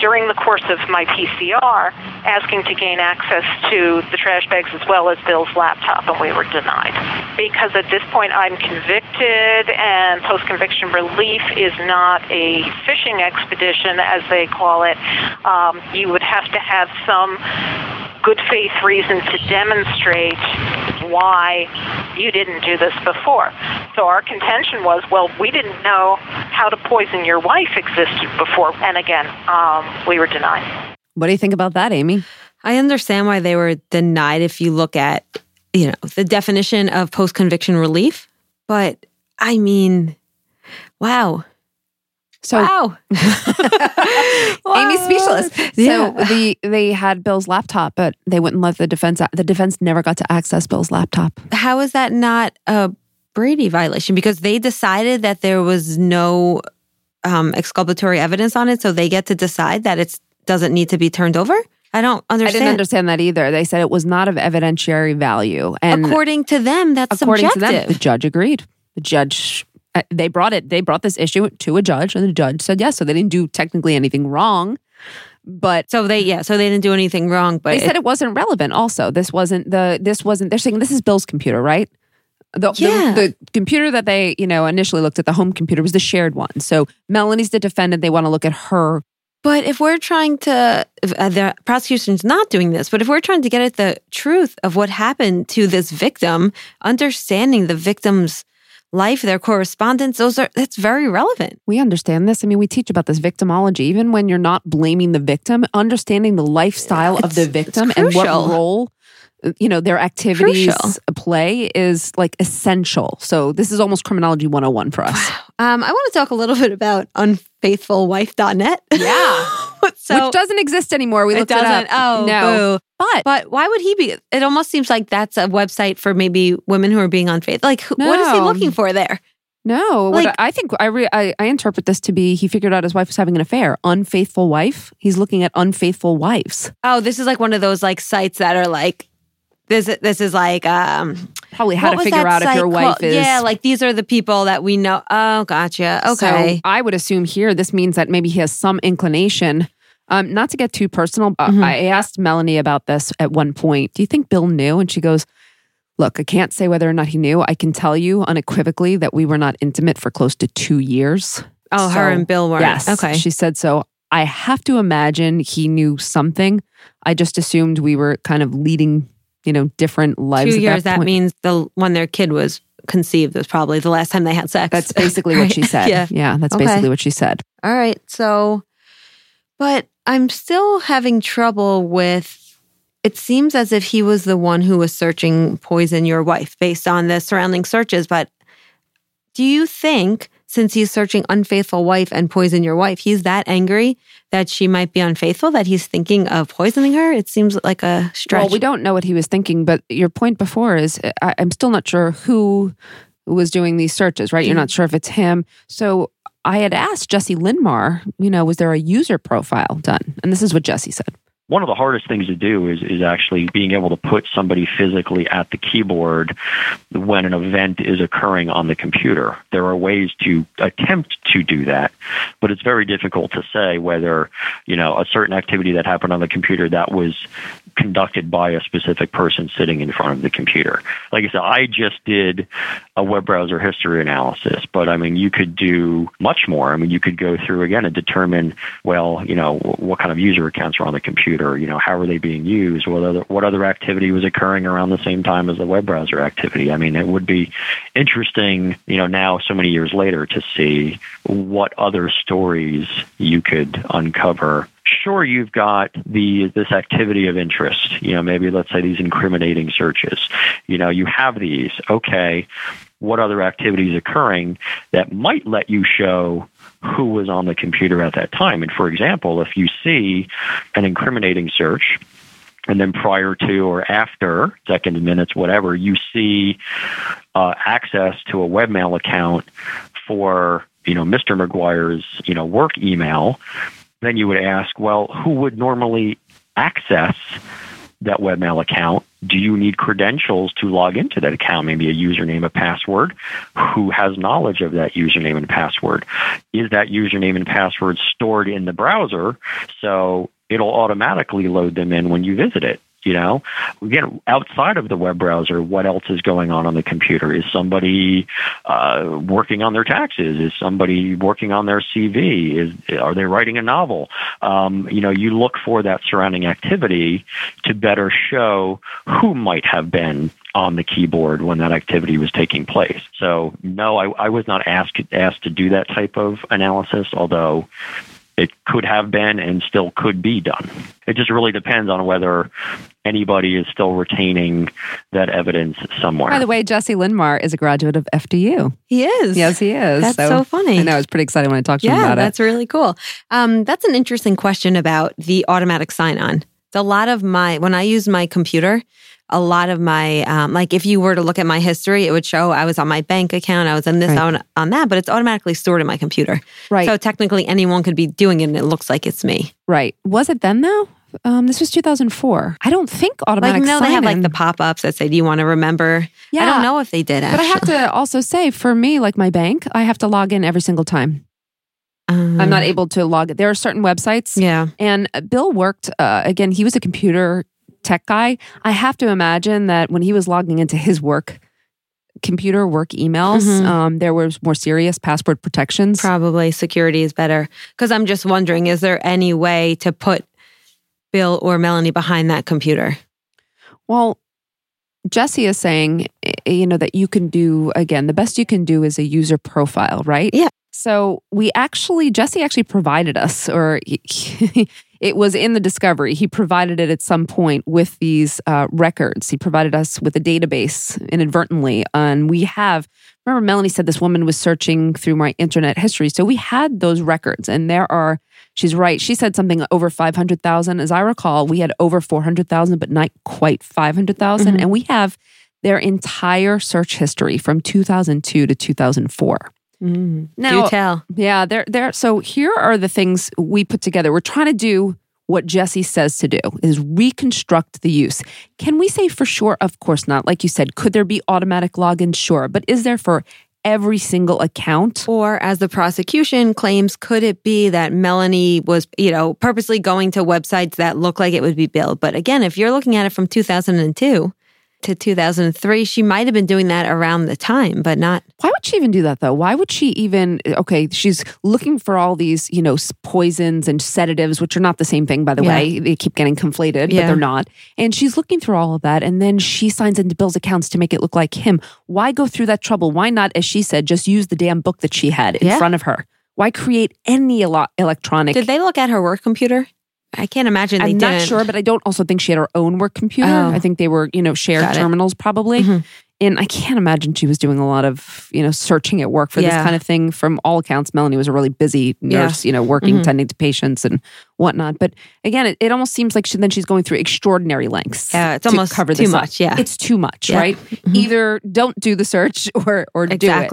during the course of my PCR asking to gain access to the trash bags as well as Bill's laptop, and we were denied. Because at this point I'm convicted, and post conviction relief is not a fishing expedition, as they call it. Um, you would have to have some good faith reason to demonstrate why you didn't do this before. So our contention was, well, we didn't know how to poison your wife existed before. And again, um, we were denied. What do you think about that, Amy? I understand why they were denied if you look at, you know, the definition of post conviction relief. But I mean, wow. So wow. Amy's speechless. Yeah. So the they had Bill's laptop, but they wouldn't let the defense. The defense never got to access Bill's laptop. How is that not a Brady violation? Because they decided that there was no um, exculpatory evidence on it, so they get to decide that it doesn't need to be turned over. I don't understand. I didn't understand that either. They said it was not of evidentiary value, and according to them, that's according subjective. to them, the judge agreed. The judge uh, they brought it. They brought this issue to a judge, and the judge said yes. So they didn't do technically anything wrong, but so they yeah, so they didn't do anything wrong. But they said it wasn't relevant. Also, this wasn't the this wasn't. They're saying this is Bill's computer, right? The, Yeah. the, the computer that they you know initially looked at the home computer was the shared one. So Melanie's the defendant. They want to look at her. But if we're trying to, uh, the prosecution's not doing this, but if we're trying to get at the truth of what happened to this victim, understanding the victim's life, their correspondence, those are, that's very relevant. We understand this. I mean, we teach about this victimology. Even when you're not blaming the victim, understanding the lifestyle of the victim and what role you know their activities Crucial. play is like essential. So this is almost criminology 101 for us. Um, I want to talk a little bit about unfaithfulwife.net. Yeah. so Which doesn't exist anymore. We it, doesn't. it up. Oh, no. boo. But But why would he be? It almost seems like that's a website for maybe women who are being unfaithful. Like, who- what is he looking for there? No, what Like- I I think I, re, I I interpret this to be he figured out his wife was having an affair. Unfaithful wife. He's looking at unfaithful wives. Oh, this is like one of those like sites that are like this. This is like um Probably how what to figure out if your wife called? is. yeah, like these are the people that we know. Oh, gotcha. Okay. So I would assume here this means that maybe he has some inclination. Um, not to get too personal, uh, Mhm. I asked Melanie about this at one point. Do you think Bill knew? And she goes, Look, I can't say whether or not he knew. I can tell you unequivocally that we were not intimate for close to two years. oh, her and Bill were Yes. okay. She said so. I have to imagine he knew something. I just assumed we were kind of leading, you know, different lives. Two years. That, point. means the when their kid was conceived was probably the last time they had sex. That's basically what she said. yeah. yeah that's Okay. basically what she said. All right. So, but I'm still having trouble with. It seems as if he was the one who was searching poison your wife based on the surrounding searches. But do you think, since he's searching unfaithful wife and poison your wife, he's that angry that she might be unfaithful, that he's thinking of poisoning her? It seems like a stretch. Well, we don't know what he was thinking, but your point before is I, I'm still not sure who was doing these searches, right? You're mm-hmm. not sure if it's him. So I had asked Jesse Lindmar, you know, was there a user profile done? And this is what Jesse said. One of the hardest things to do is, is actually being able to put somebody physically at the keyboard when an event is occurring on the computer. There are ways to attempt to do that, but it's very difficult to say whether, you know, a certain activity that happened on the computer that was conducted by a specific person sitting in front of the computer. Like I said, I just did a web browser history analysis, but I mean, you could do much more. I mean, you could go through again and determine, well, you know, what kind of user accounts are on the computer, you know, how are they being used, what other, what other activity was occurring around the same time as the web browser activity. I mean, it would be interesting, you know, now so many years later to see what other stories you could uncover sure you've got the this activity of interest you know maybe let's say these incriminating searches you know you have these okay what other activities occurring that might let you show who was on the computer at that time. And for example, if you see an incriminating search, and then prior to or after seconds, minutes, whatever, you see uh, access to a webmail account for you know Mr. McGuire's you know work email, then you would ask, well, who would normally access that webmail account? Do you need credentials to log into that account? Maybe a username, a password. Who has knowledge of that username and password? Is that username and password stored in the browser? So it'll automatically load them in when you visit it. You know, again, outside of the web browser, what else is going on on the computer? Is somebody uh, working on their taxes? Is somebody working on their CV? Is are they writing a novel? Um, you know, you look for that surrounding activity to better show who might have been on the keyboard when that activity was taking place. So, no, I, I was not asked asked to do that type of analysis, although it could have been and still could be done. It just really depends on whether anybody is still retaining that evidence somewhere. By the way, Jesse Lindmar is a graduate of FDU. He is. Yes, he is. That's so, funny. I know. I was pretty excited when I talked to him Yeah, about it. that's really cool. Um, that's an interesting question about the automatic sign on. A lot of my, when I use my computer, a lot of my, um, like if you were to look at my history, it would show I was on my bank account, I was on this, Right. on, on that, but it's automatically stored in my computer. Right. So technically anyone could be doing it and it looks like it's me. Right. Was it then though? Um, this was 2004. I don't think Like, automatic no, they have like the pop ups that say, Do you want to remember? Yeah, I don't know if they did it. But I have to also say, for me, like my bank, I have to log in every single time. Um, I'm not able to log it. There are certain websites. Yeah. And Bill worked, uh, again, he was a computer tech guy. I have to imagine that when he was logging into his work computer work emails, Mhm. um, there was more serious password protections. Probably security is better. Because I'm just wondering, is there any way to put Bill or Melanie behind that computer? Well, Jesse is saying, eh, you know, that you can do, again, the best you can do is a user profile, right? Yeah. So we actually, Jesse actually provided us, or he- it was in the discovery. He provided it at some point with these uh, records. He provided us with a database inadvertently. And we have, remember, Melanie said this woman was searching through my internet history. So we had those records, and there are, she's right. She said something over 500,000. As I recall, we had over 400,000, but not quite 500,000. Mhm. And we have their entire search history from 2002 to 2004. Mm. Now- Do tell. Yeah, there there so here are the things we put together. We're trying to do what Jesse says to do is reconstruct the use. Can we say for sure? Of course not. Like you said, could there be automatic login? Sure. But is there for every single account? Or as the prosecution claims, could it be that Melanie was, you know, purposely going to websites that look like it would be Bill? But again, if you're looking at it from 2002 to 2003, she might have been doing that around the time, but not. Why would she even do that though? Why would she even okay, she's looking for all these, you know, poisons and sedatives which are not the same thing by the Yeah. way. They keep getting conflated, but Yeah. they're not. And she's looking through all of that and then she signs into Bill's accounts to make it look like him. Why go through that trouble? Why not as she said just use the damn book that she had in Yeah. front of her? Why create any electronic Did they look at her work computer? I can't imagine they I'm not didn't. sure, but I don't also think she had her own work computer. Oh. I think they were, you know, shared terminals probably. Mhm. And I can't imagine she was doing a lot of, you know, searching at work for this kind of thing. From all accounts, Melanie was a really busy Yeah. nurse, you know, working, Mhm. tending to patients and whatnot. But again, it, it almost seems like she, then she's going through extraordinary lengths. Yeah, it's to almost cover too up. much, yeah. it's too much, Yeah. right? Mhm. Either don't do the search or or do it.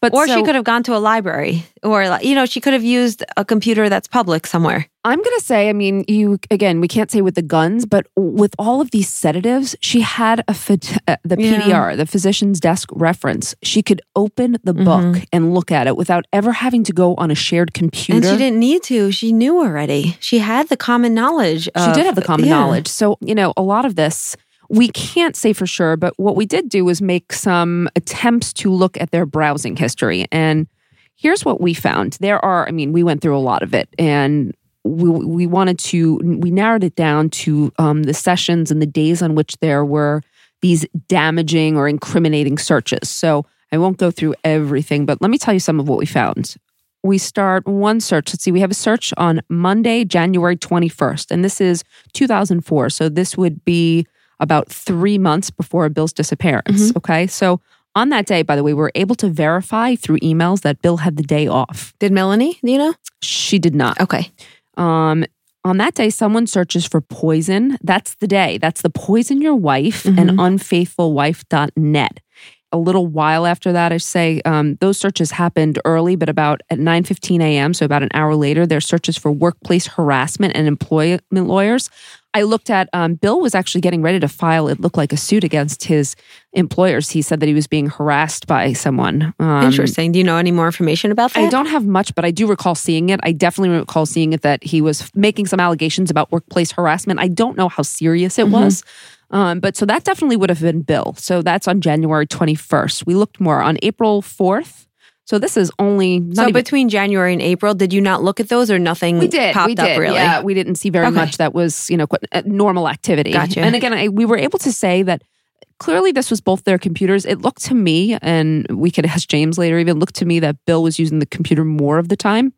But or she could have gone to a library, or like, you know, she could have used a computer that's public somewhere. I'm going to say, I mean, you again, we can't say with the guns, but with all of these sedatives, she had a uh, the Yeah. PDR, the physician's desk reference. She could open the book Mhm. and look at it without ever having to go on a shared computer. And she didn't need to. She knew already. She had the common knowledge. She did have the common yeah. knowledge. So, you know, a lot of this we can't say for sure, but what we did do was make some attempts to look at their browsing history. And here's what we found. There are, I mean, we went through a lot of it and we, we wanted to, we narrowed it down to um, the sessions and the days on which there were these damaging or incriminating searches. So I won't go through everything, but let me tell you some of what we found we start one search. Let's see, we have a search on Monday, January 21st, and this is 2004. So this would be about three months before Bill's disappearance. Okay. So On that day, by the way, we were able to verify through emails that Bill had the day off. Did Melanie? Do you know? She did not. Okay. Um, on that day, someone searches for poison. That's the day. That's the poison your wife and unfaithfulwife.net. A little while after that, I say um, those searches happened early, but about at 9 15 a.m., so about an hour later, there's searches for workplace harassment and employment lawyers. I looked at um, Bill was actually getting ready to file, it looked like a suit against his employers. He said that he was being harassed by someone. Um, Interesting. Do you know any more information about that? I don't have much, but I do recall seeing it. I definitely recall seeing it that he was making some allegations about workplace harassment. I don't know how serious it Mhm. was. Um, but so that definitely would have been Bill. So that's on January 21st. We looked more on April 4th. So this is only So even, between January and April, did you not look at those or nothing we did. popped we did. up really? Yeah, we didn't see very Okay. much that was, you know, quite- uh, normal activity. Gotcha. And again, I, we were able to say that clearly this was both their computers. It looked to me, and we could ask James later, even looked to me that Bill was using the computer more of the time.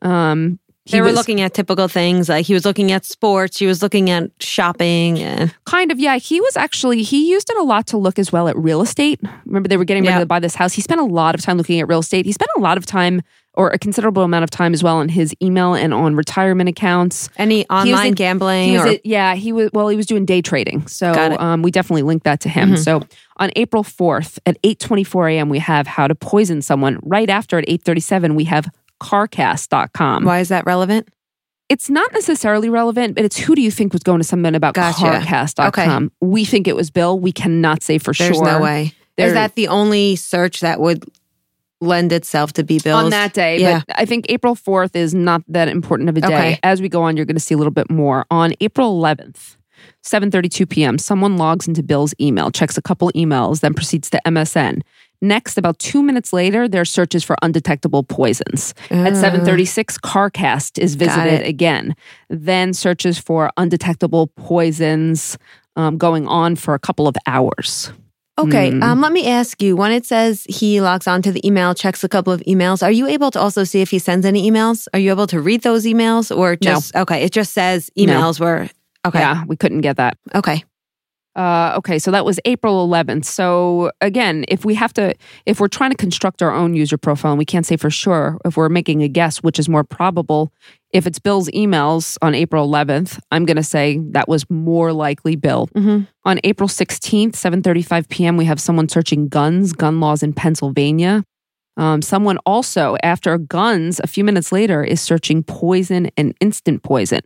Um, They were was- looking at typical things like he was looking at sports, he was looking at shopping, and Kind of, yeah. He was actually he used it a lot to look as well at real estate. Remember, they were getting ready Yeah. to buy this house. He spent a lot of time looking at real estate. He spent a lot of time, or a considerable amount of time as well, on his email and on retirement accounts. any He was online in- gambling or at- yeah, he was. Well, he was doing day trading, so um, we definitely linked that to him. Mhm. So on April fourth at eight twenty four a.m., we have how to poison someone. Right after at eight thirty seven, we have carcast.com. why is that relevant? It's not necessarily relevant, but it's who do you think was going to something about Gotcha. carcast.com? We think it was Bill. We cannot say for There's sure. no way. There- is that the only search that would lend itself to be Bill's on that day. Yeah. But I think April 4th is not that important of a day. Okay. As we go on, you're going to see a little bit more. On April 11th, 7:32 p.m., someone logs into Bill's email, checks a couple emails, then proceeds to MSN. Next, about two minutes later, there are searches for undetectable poisons. At Ah. 736, CarCast is visited again. Then searches for undetectable poisons um, going on for a couple of hours. Okay, Hmm. um, let me ask you. When it says he logs on to the email, checks a couple of emails, are you able to also see if he sends any emails? Are you able to read those emails, or No. just okay? It just says No. emails were okay. Yeah, we couldn't get that. Okay. Uh, okay, so that was April 11th. So again, if we have to, if we're trying to construct our own user profile and we can't say for sure, if we're making a guess, which is more probable, if it's Bill's emails on April 11th, I'm going to say that was more likely Bill. Mhm. On April 16th, 7:35 p.m., we have someone searching guns, gun laws in Pennsylvania. Um, someone also, after guns, a few minutes later, is searching poison and instant poison.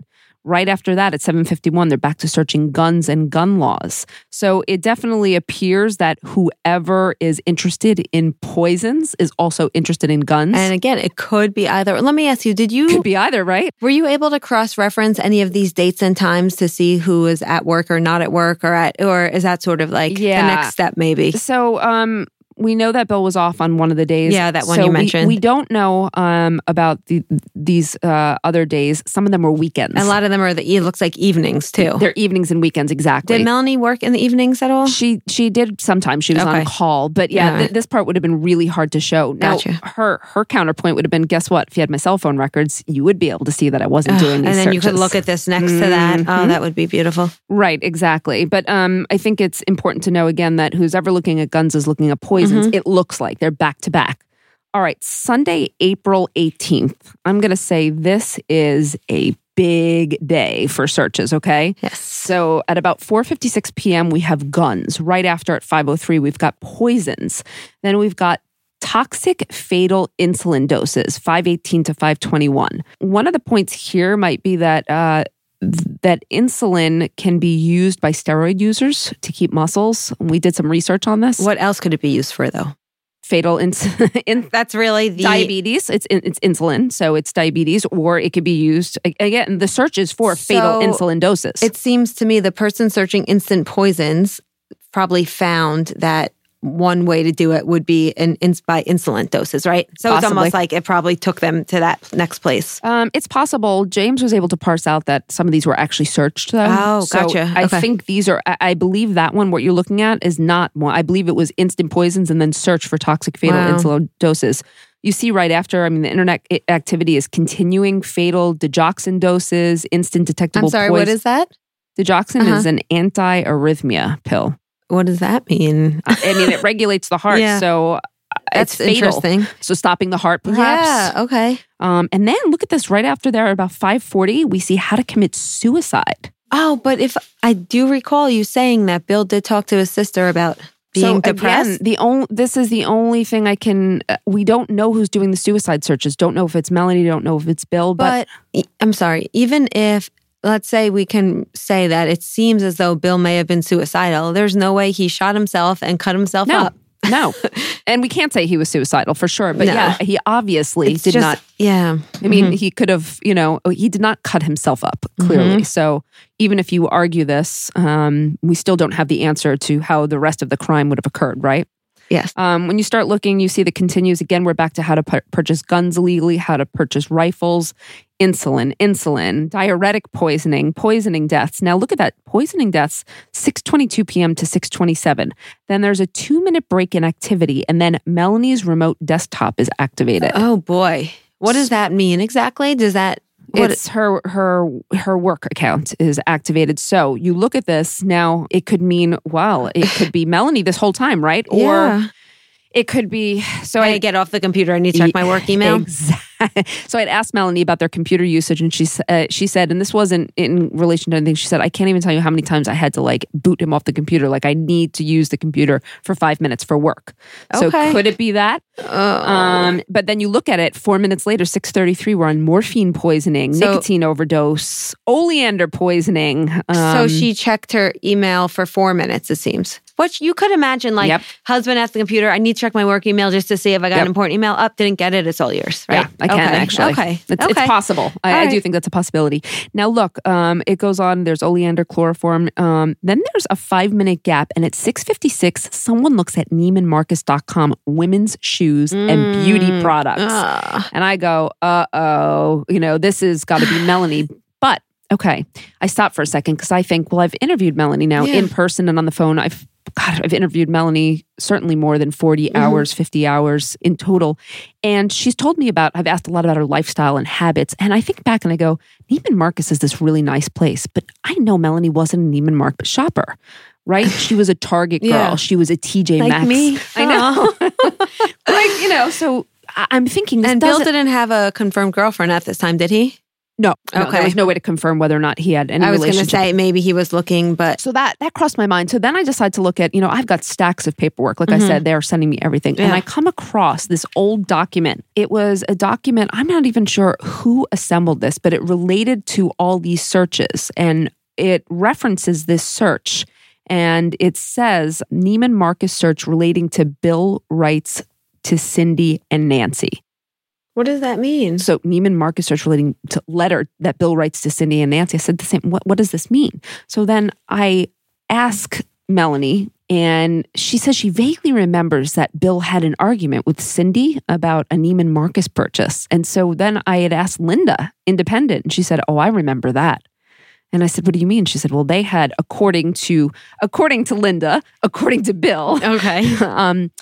Right after that, at 7:51, they're back to searching guns and gun laws. So it definitely appears that whoever is interested in poisons is also interested in guns. And again, it could be either. Let me ask you: Did you could be either, right? were you able to cross reference any of these dates and times to see who is at work or not at work, or at, or is that sort of like Yeah. the next step? Maybe. So um we know that Bill was off on one of the days. Yeah, that one So you mentioned. We, don't know um about the these uh other days. Some of them were weekends. A lot of them are the. It looks like evenings too. They're evenings and weekends exactly. Did Melanie work in the evenings at all? She she did sometimes. She was Okay. on call, but yeah, All th- this part would have been really hard to show. Now, Gotcha. her her counterpoint would have been, guess what? If you had my cell phone records, you would be able to see that I wasn't Ugh, doing and these then you could look at this next to that. Oh, Mhm. that would be beautiful. Right, exactly. But um, I think it's important to know again that who's ever looking at guns is looking at poisons. Mm-hmm. It looks like they're back to back. All right, Sunday, April 18th. I'm going to say this is a big day for searches, okay? Yes. So at about 4:56 p.m. we have guns. Right after at 5:03 we've got poisons. Then we've got toxic fatal insulin doses 518 to 521. One of the points here might be that uh that insulin can be used by steroid users to keep muscles. We did some research on this. What else could it be used for, though? Fatal ins- in- That's really the diabetes. It's it's insulin, so it's diabetes, or it could be used again. The search is for fatal insulin doses. It seems to me the person searching instant poisons probably found that one way to do it would be an ins- by insulin doses, right? So it's almost like it probably took them to that next place. Um, it's possible. James was able to parse out that some of these were actually searched, though. Oh, So gotcha. I Okay. think these are. I, I believe that one. What you're looking at is not one. I believe it was instant poisons and then search for toxic fatal Wow. insulin doses. You see right after. I mean, the internet activity is continuing. Fatal digoxin doses, instant detectable. I'm sorry, poison. what is that? digoxin? Uh-huh. Is an anti-arrhythmia pill. What does that mean? I mean, it regulates the heart. Yeah. So uh, That's it's fatal. interesting. So stopping the heart, perhaps. Yeah. Okay. Um, and then look at this right after there, about 540, we see how to commit suicide. Oh, but if I do recall you saying that Bill did talk to his sister about being so depressed. Again, the only this is the only thing I can. Uh, we don't know who's doing the suicide searches. Don't know if it's Melanie. Don't know if it's Bill. But, but I'm sorry. Even if let's say we can say that it seems as though Bill may have been suicidal, there's no way he shot himself and cut himself no, up. no, and we can't say he was suicidal for sure. But No. yeah, he obviously It's did just- not. Yeah. I mean, Mhm. he could have. You know, he did not cut himself up clearly. Mhm. So even if you argue this, um, we still don't have the answer to how the rest of the crime would have occurred. Right. Yes. Um, when you start looking, you see the continues. Again, we're back to how to pu- purchase guns illegally, how to purchase rifles, insulin, insulin, diuretic poisoning, poisoning deaths. Now look at that. Poisoning deaths, 6.22 p.m. to 6.27. Then there's a two-minute break in activity, and then Melanie's remote desktop is activated. Oh boy. What does that mean exactly? Does that what it's her her her work account is activated. So you look at this now. It could mean well, it could be Melanie this whole time, right? Or Yeah. it could be. So I I get off the computer. I need to check my work email. Exactly. So I'd asked Melanie about their computer usage, and she uh, she said, and this wasn't in relation to anything. She said, I can't even tell you how many times I had to like boot him off the computer. Like I need to use the computer for five minutes for work. So Okay. could it be that? Um, but then you look at it. Four minutes later, six thirty three. We're on morphine poisoning, So- nicotine overdose, oleander poisoning. so um, she checked her email for four minutes, it seems. Which you could imagine, like Yep. husband at the computer. I need to check my work email just to see if I got Yep. an important email. Up, didn't get it. It's all yours, right? Yeah, I can okay. actually. Okay, it's, it's possible. I, All I do think that's a possibility. Now, look, um, it goes on. There's oleander chloroform. Um, then there's a five minute gap, and at 6:56, someone looks at NeimanMarcus.com women's shoes and beauty products, Ah. and I go, "Uh oh, you know, this has got to be Melanie." But okay, I stop for a second because I think, well, I've interviewed Melanie now Yeah. in person and on the phone. I've God, I've interviewed Melanie certainly more than 40 Mm-hmm. hours, 50 hours in total. And she's told me about, I've asked a lot about her lifestyle and habits. And I think back and I go, Neiman Marcus is this really nice place. But I know Melanie wasn't a Neiman Marcus shopper, right? She was a Target girl. Yeah. She was a TJ Like Maxx. me. I know. like, you know, so I'm thinking this And Bill didn't have a confirmed girlfriend at this time, did he? No, no, Okay. there was no way to confirm whether or not he had any I was going to say maybe he was looking, but So that that crossed my mind. So then I decided to look at, you know, I've got stacks of paperwork. Like I mm-hmm. said, they're sending me everything. And I come across this old document. It was a document, I'm not even sure who assembled this, but it related to all these searches and it references this search. And it says Neiman Marcus search relating to Bill writes to Cindy and Nancy. What does that mean? So Neiman Marcus starts relating to letter that Bill writes to Cindy and Nancy. I said the same. What what does this mean? So then I ask Melanie, and she says she vaguely remembers that Bill had an argument with Cindy about a Neiman Marcus purchase. And so then I had asked Linda, independent, and she said, "Oh, I remember that." And I said, "What do you mean?" She said, "Well, they had, according to according to Linda, according to Bill, Okay. um,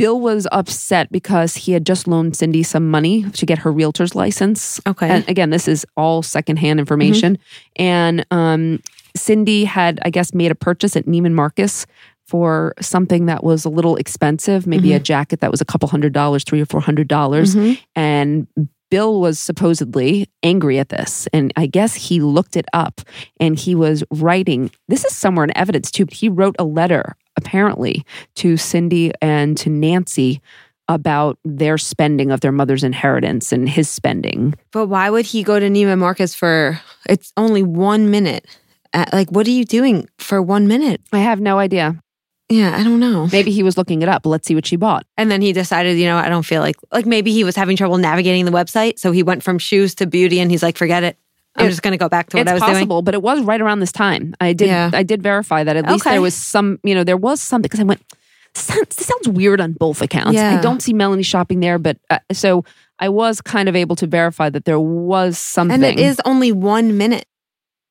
Bill was upset because he had just loaned Cindy some money to get her realtor's license. Okay. And again, this is all secondhand information. Mm-hmm. And um, Cindy had, I guess, made a purchase at Neiman Marcus for something that was a little expensive, maybe a mm-hmm. jacket that was a couple hundred dollars, three or four hundred dollars. Mm-hmm. And Bill was supposedly angry at this. And I guess he looked it up and he was writing, this is somewhere in evidence too. He wrote a letter, apparently, to Cindy and to Nancy about their spending of their mother's inheritance and his spending. But why would he go to Neiman Marcus for it's only one minute? Uh, like, what are you doing for one minute? I have no idea. Yeah, I don't know. Maybe he was looking it up. Let's see what she bought. And then he decided, you know, I don't feel like like maybe he was having trouble navigating the website, so he went from shoes to beauty, and he's like, forget it. I'm just going to go back to what I was possible, but it was right around this time. I did. Yeah. I did verify that at least Okay. there was some. You know, there was something because I went. Sounds, this sounds weird on both accounts. I don't see Melanie shopping there, but uh, so I was kind of able to verify that there was something. And it is only one minute,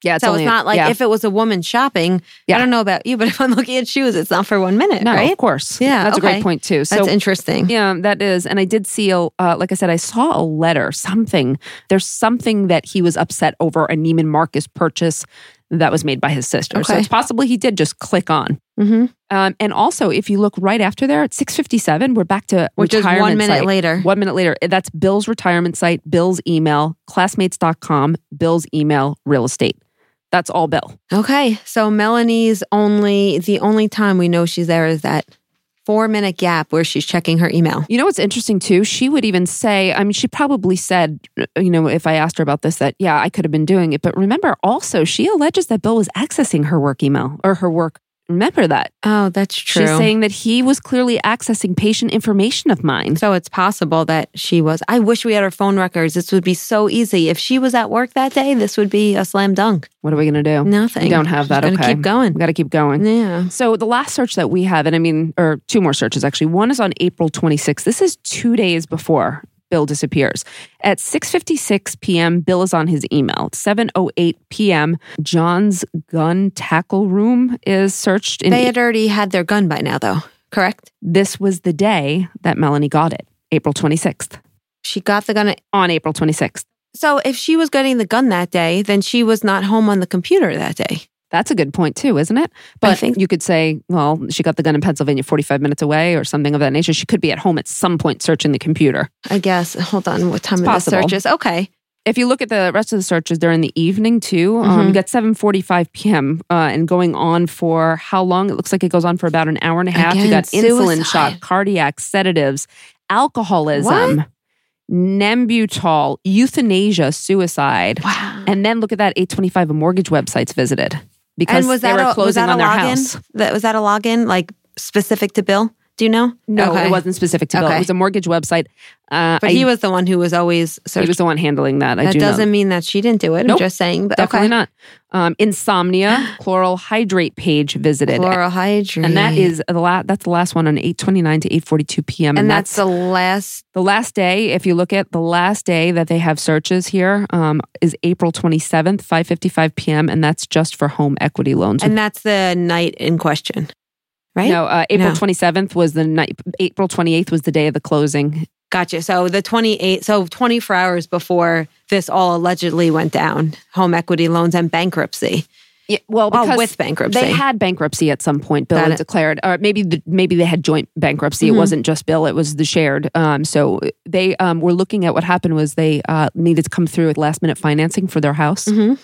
Yeah, it's so only, it's not like yeah. if it was a woman shopping. Yeah. I don't know about you, but if I'm looking at shoes, it's not for one minute, no, right? of course. Yeah, that's a great point too. So That's interesting. Yeah, that is. And I did see, a, uh, like I said, I saw a letter, something. There's something that he was upset over a Neiman Marcus purchase that was made by his sister. So Okay. it's possible he did just click on. Mm-hmm. Um, and also, if you look right after there at 657, we're back to Which is one retirement minute site. later. One minute later. That's Bill's retirement site, Bill's email, classmates.com, Bill's email, real estate. That's all Bill. Okay. So Melanie's only, the only time we know she's there is that four minute gap where she's checking her email. You know what's interesting too? She would even say, I mean, she probably said, uh, you know, if I asked her about this, that yeah, I could have been doing it. But remember also, she alleges that Bill was accessing her work email or her work. Remember that. Oh, that's true. She's saying that he was clearly accessing patient information of mine. So it's possible that she was. I wish we had her phone records. This would be so easy. If she was at work that day, this would be a slam dunk. What are we going to do? Nothing. We don't have that. okay. keep going. We got to keep going. Yeah. So the last search that we have, and I mean, or two more searches actually. One is on April 26th. This is two days before Bill disappears. At 6:56 p.m., Bill is on his email. 7:08 p.m., John's gun tackle room is searched. In They had already had their gun by now, though, correct? this was the day that Melanie got it, April 26th. She got the gun. On April 26th. So if she was getting the gun that day, then she was not home on the computer that day. That's a good point too, isn't it? But think- you could say, well, she got the gun in Pennsylvania 45 minutes away or something of that nature. She could be at home at some point searching the computer. I guess. Hold on. What time It's of the possible. search is? Okay. If you look at the rest of the searches, they're in the evening too. Um, Mhm. you got 7:45 p.m. Uh, and going on for how long? It looks like it goes on for about an hour and a half. you Again, got insulin suicide. shot, cardiac sedatives, alcoholism, Nembutal, euthanasia, suicide, Wow. and then look at that 825 mortgage websites visited because And was they that were a, was closing that a on their login? house. That was that a login like specific to Bill? Do you know? No, Okay. it wasn't specific to Bill. Okay. It was a mortgage website. Uh, But I- he was the one who was always he was the one handling that. I that do doesn't mean that she didn't do it. Nope. I'm just saying. But Definitely okay. not. Um, insomnia, chloral hydrate page visited. Chloral hydrate. and that is the last. That's the last one on eight twenty nine to eight forty two p.m. and that's the last. the last day. If you look at the last day that they have searches here, um, is April twenty seventh, five fifty five p.m. And that's just for home equity loans. And that's the night in question, right? no, uh, April No. twenty seventh was the night. April twenty eighth was the day of the closing. Gotcha. So the 28, so 24 hours before this all allegedly went down, home equity loans and bankruptcy. Yeah, well, because with bankruptcy. they had bankruptcy at some point. Bill had declared, or maybe the, maybe they had joint bankruptcy. Mhm. It wasn't just Bill; it was the shared. Um, so they um, were looking at what happened was they uh, needed to come through with last minute financing for their house. Mhm.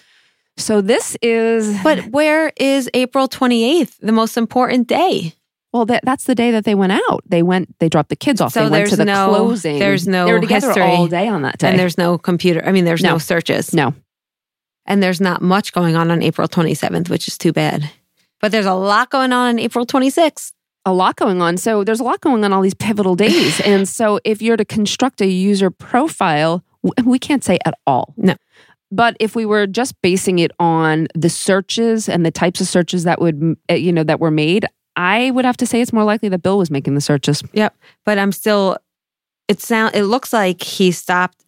So this is, But where is April 28th, the most important day? well, that, that's the day that they went out. They went, they dropped the kids off. So they went there's to the no- closing. there's no They were together history. all day on that day. And there's no computer. I mean, there's no, No. searches. no, And there's not much going on on April 27th, which is too bad. But there's a lot going on on April 26th. a lot going on. So there's a lot going on all these pivotal days. and so if you're to construct a user profile, we can't say at all. No. But if we were just basing it on the searches and the types of searches that would, uh, you know, that were made, I would have to say it's more likely that Bill was making the searches. Yep. But I'm still it sound it looks like he stopped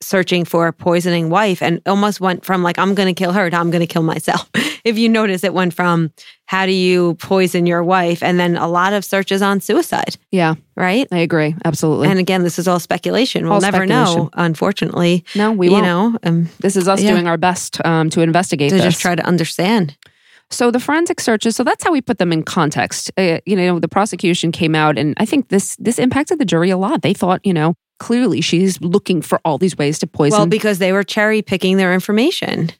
searching for a poisoning wife and almost went from like I'm going to kill her to I'm going to kill myself. if you notice it went from how do you poison your wife and then a lot of searches on suicide, Yeah, right? I agree. Absolutely. And again, this is all speculation. We'll All never speculation. know, unfortunately. no, we you won't. know, um, this is us yeah. doing our best um, to investigate to this. just try to understand. So the forensic searches, so that's how we put them in context. Uh, you know, the prosecution came out, and I think this this impacted the jury a lot. They thought, you know, clearly she's looking for all these ways to poison. Well, because they were cherry picking their information.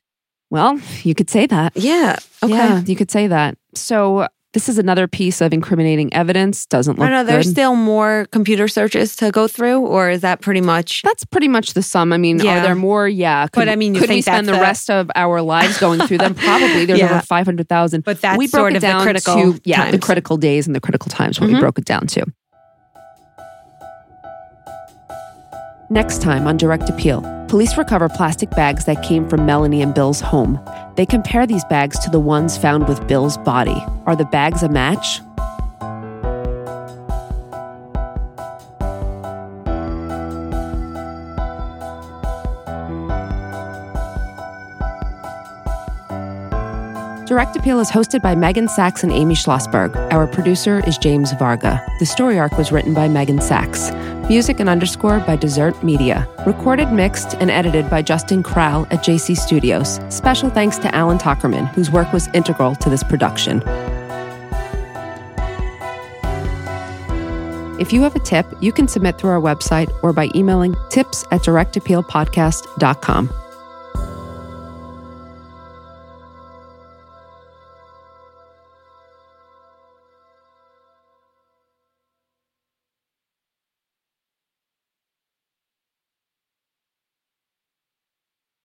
Well, you could say that. Yeah. Okay. Yeah, you could say that. So this is another piece of incriminating evidence. Doesn't look I know there's good. still more computer searches to go through, or is that pretty much? that's pretty much the sum. I mean, Yeah. are there more? Yeah. Could, But I mean, you could we spend the the- rest of our lives going through them? Probably. There's Yeah. over five hundred thousand. But that's we broke sort it of the down critical to yeah, the critical days and the critical times when we Mhm. broke it down to. Next time on Direct Appeal, police recover plastic bags that came from Melanie and Bill's home. They compare these bags to the ones found with Bill's body. Are the bags a match? Direct Appeal is hosted by Megan Sacks and Amy Shlosberg. Our producer is James Varga. The story arc was written by Megan Sacks. Music and underscore by Desert Media. Recorded, mixed, and edited by Justin Krall at JC Studios. Special thanks to Alan Tuckerman, whose work was integral to this production. If you have a tip, you can submit through our website or by emailing tips at directappealpodcast.com.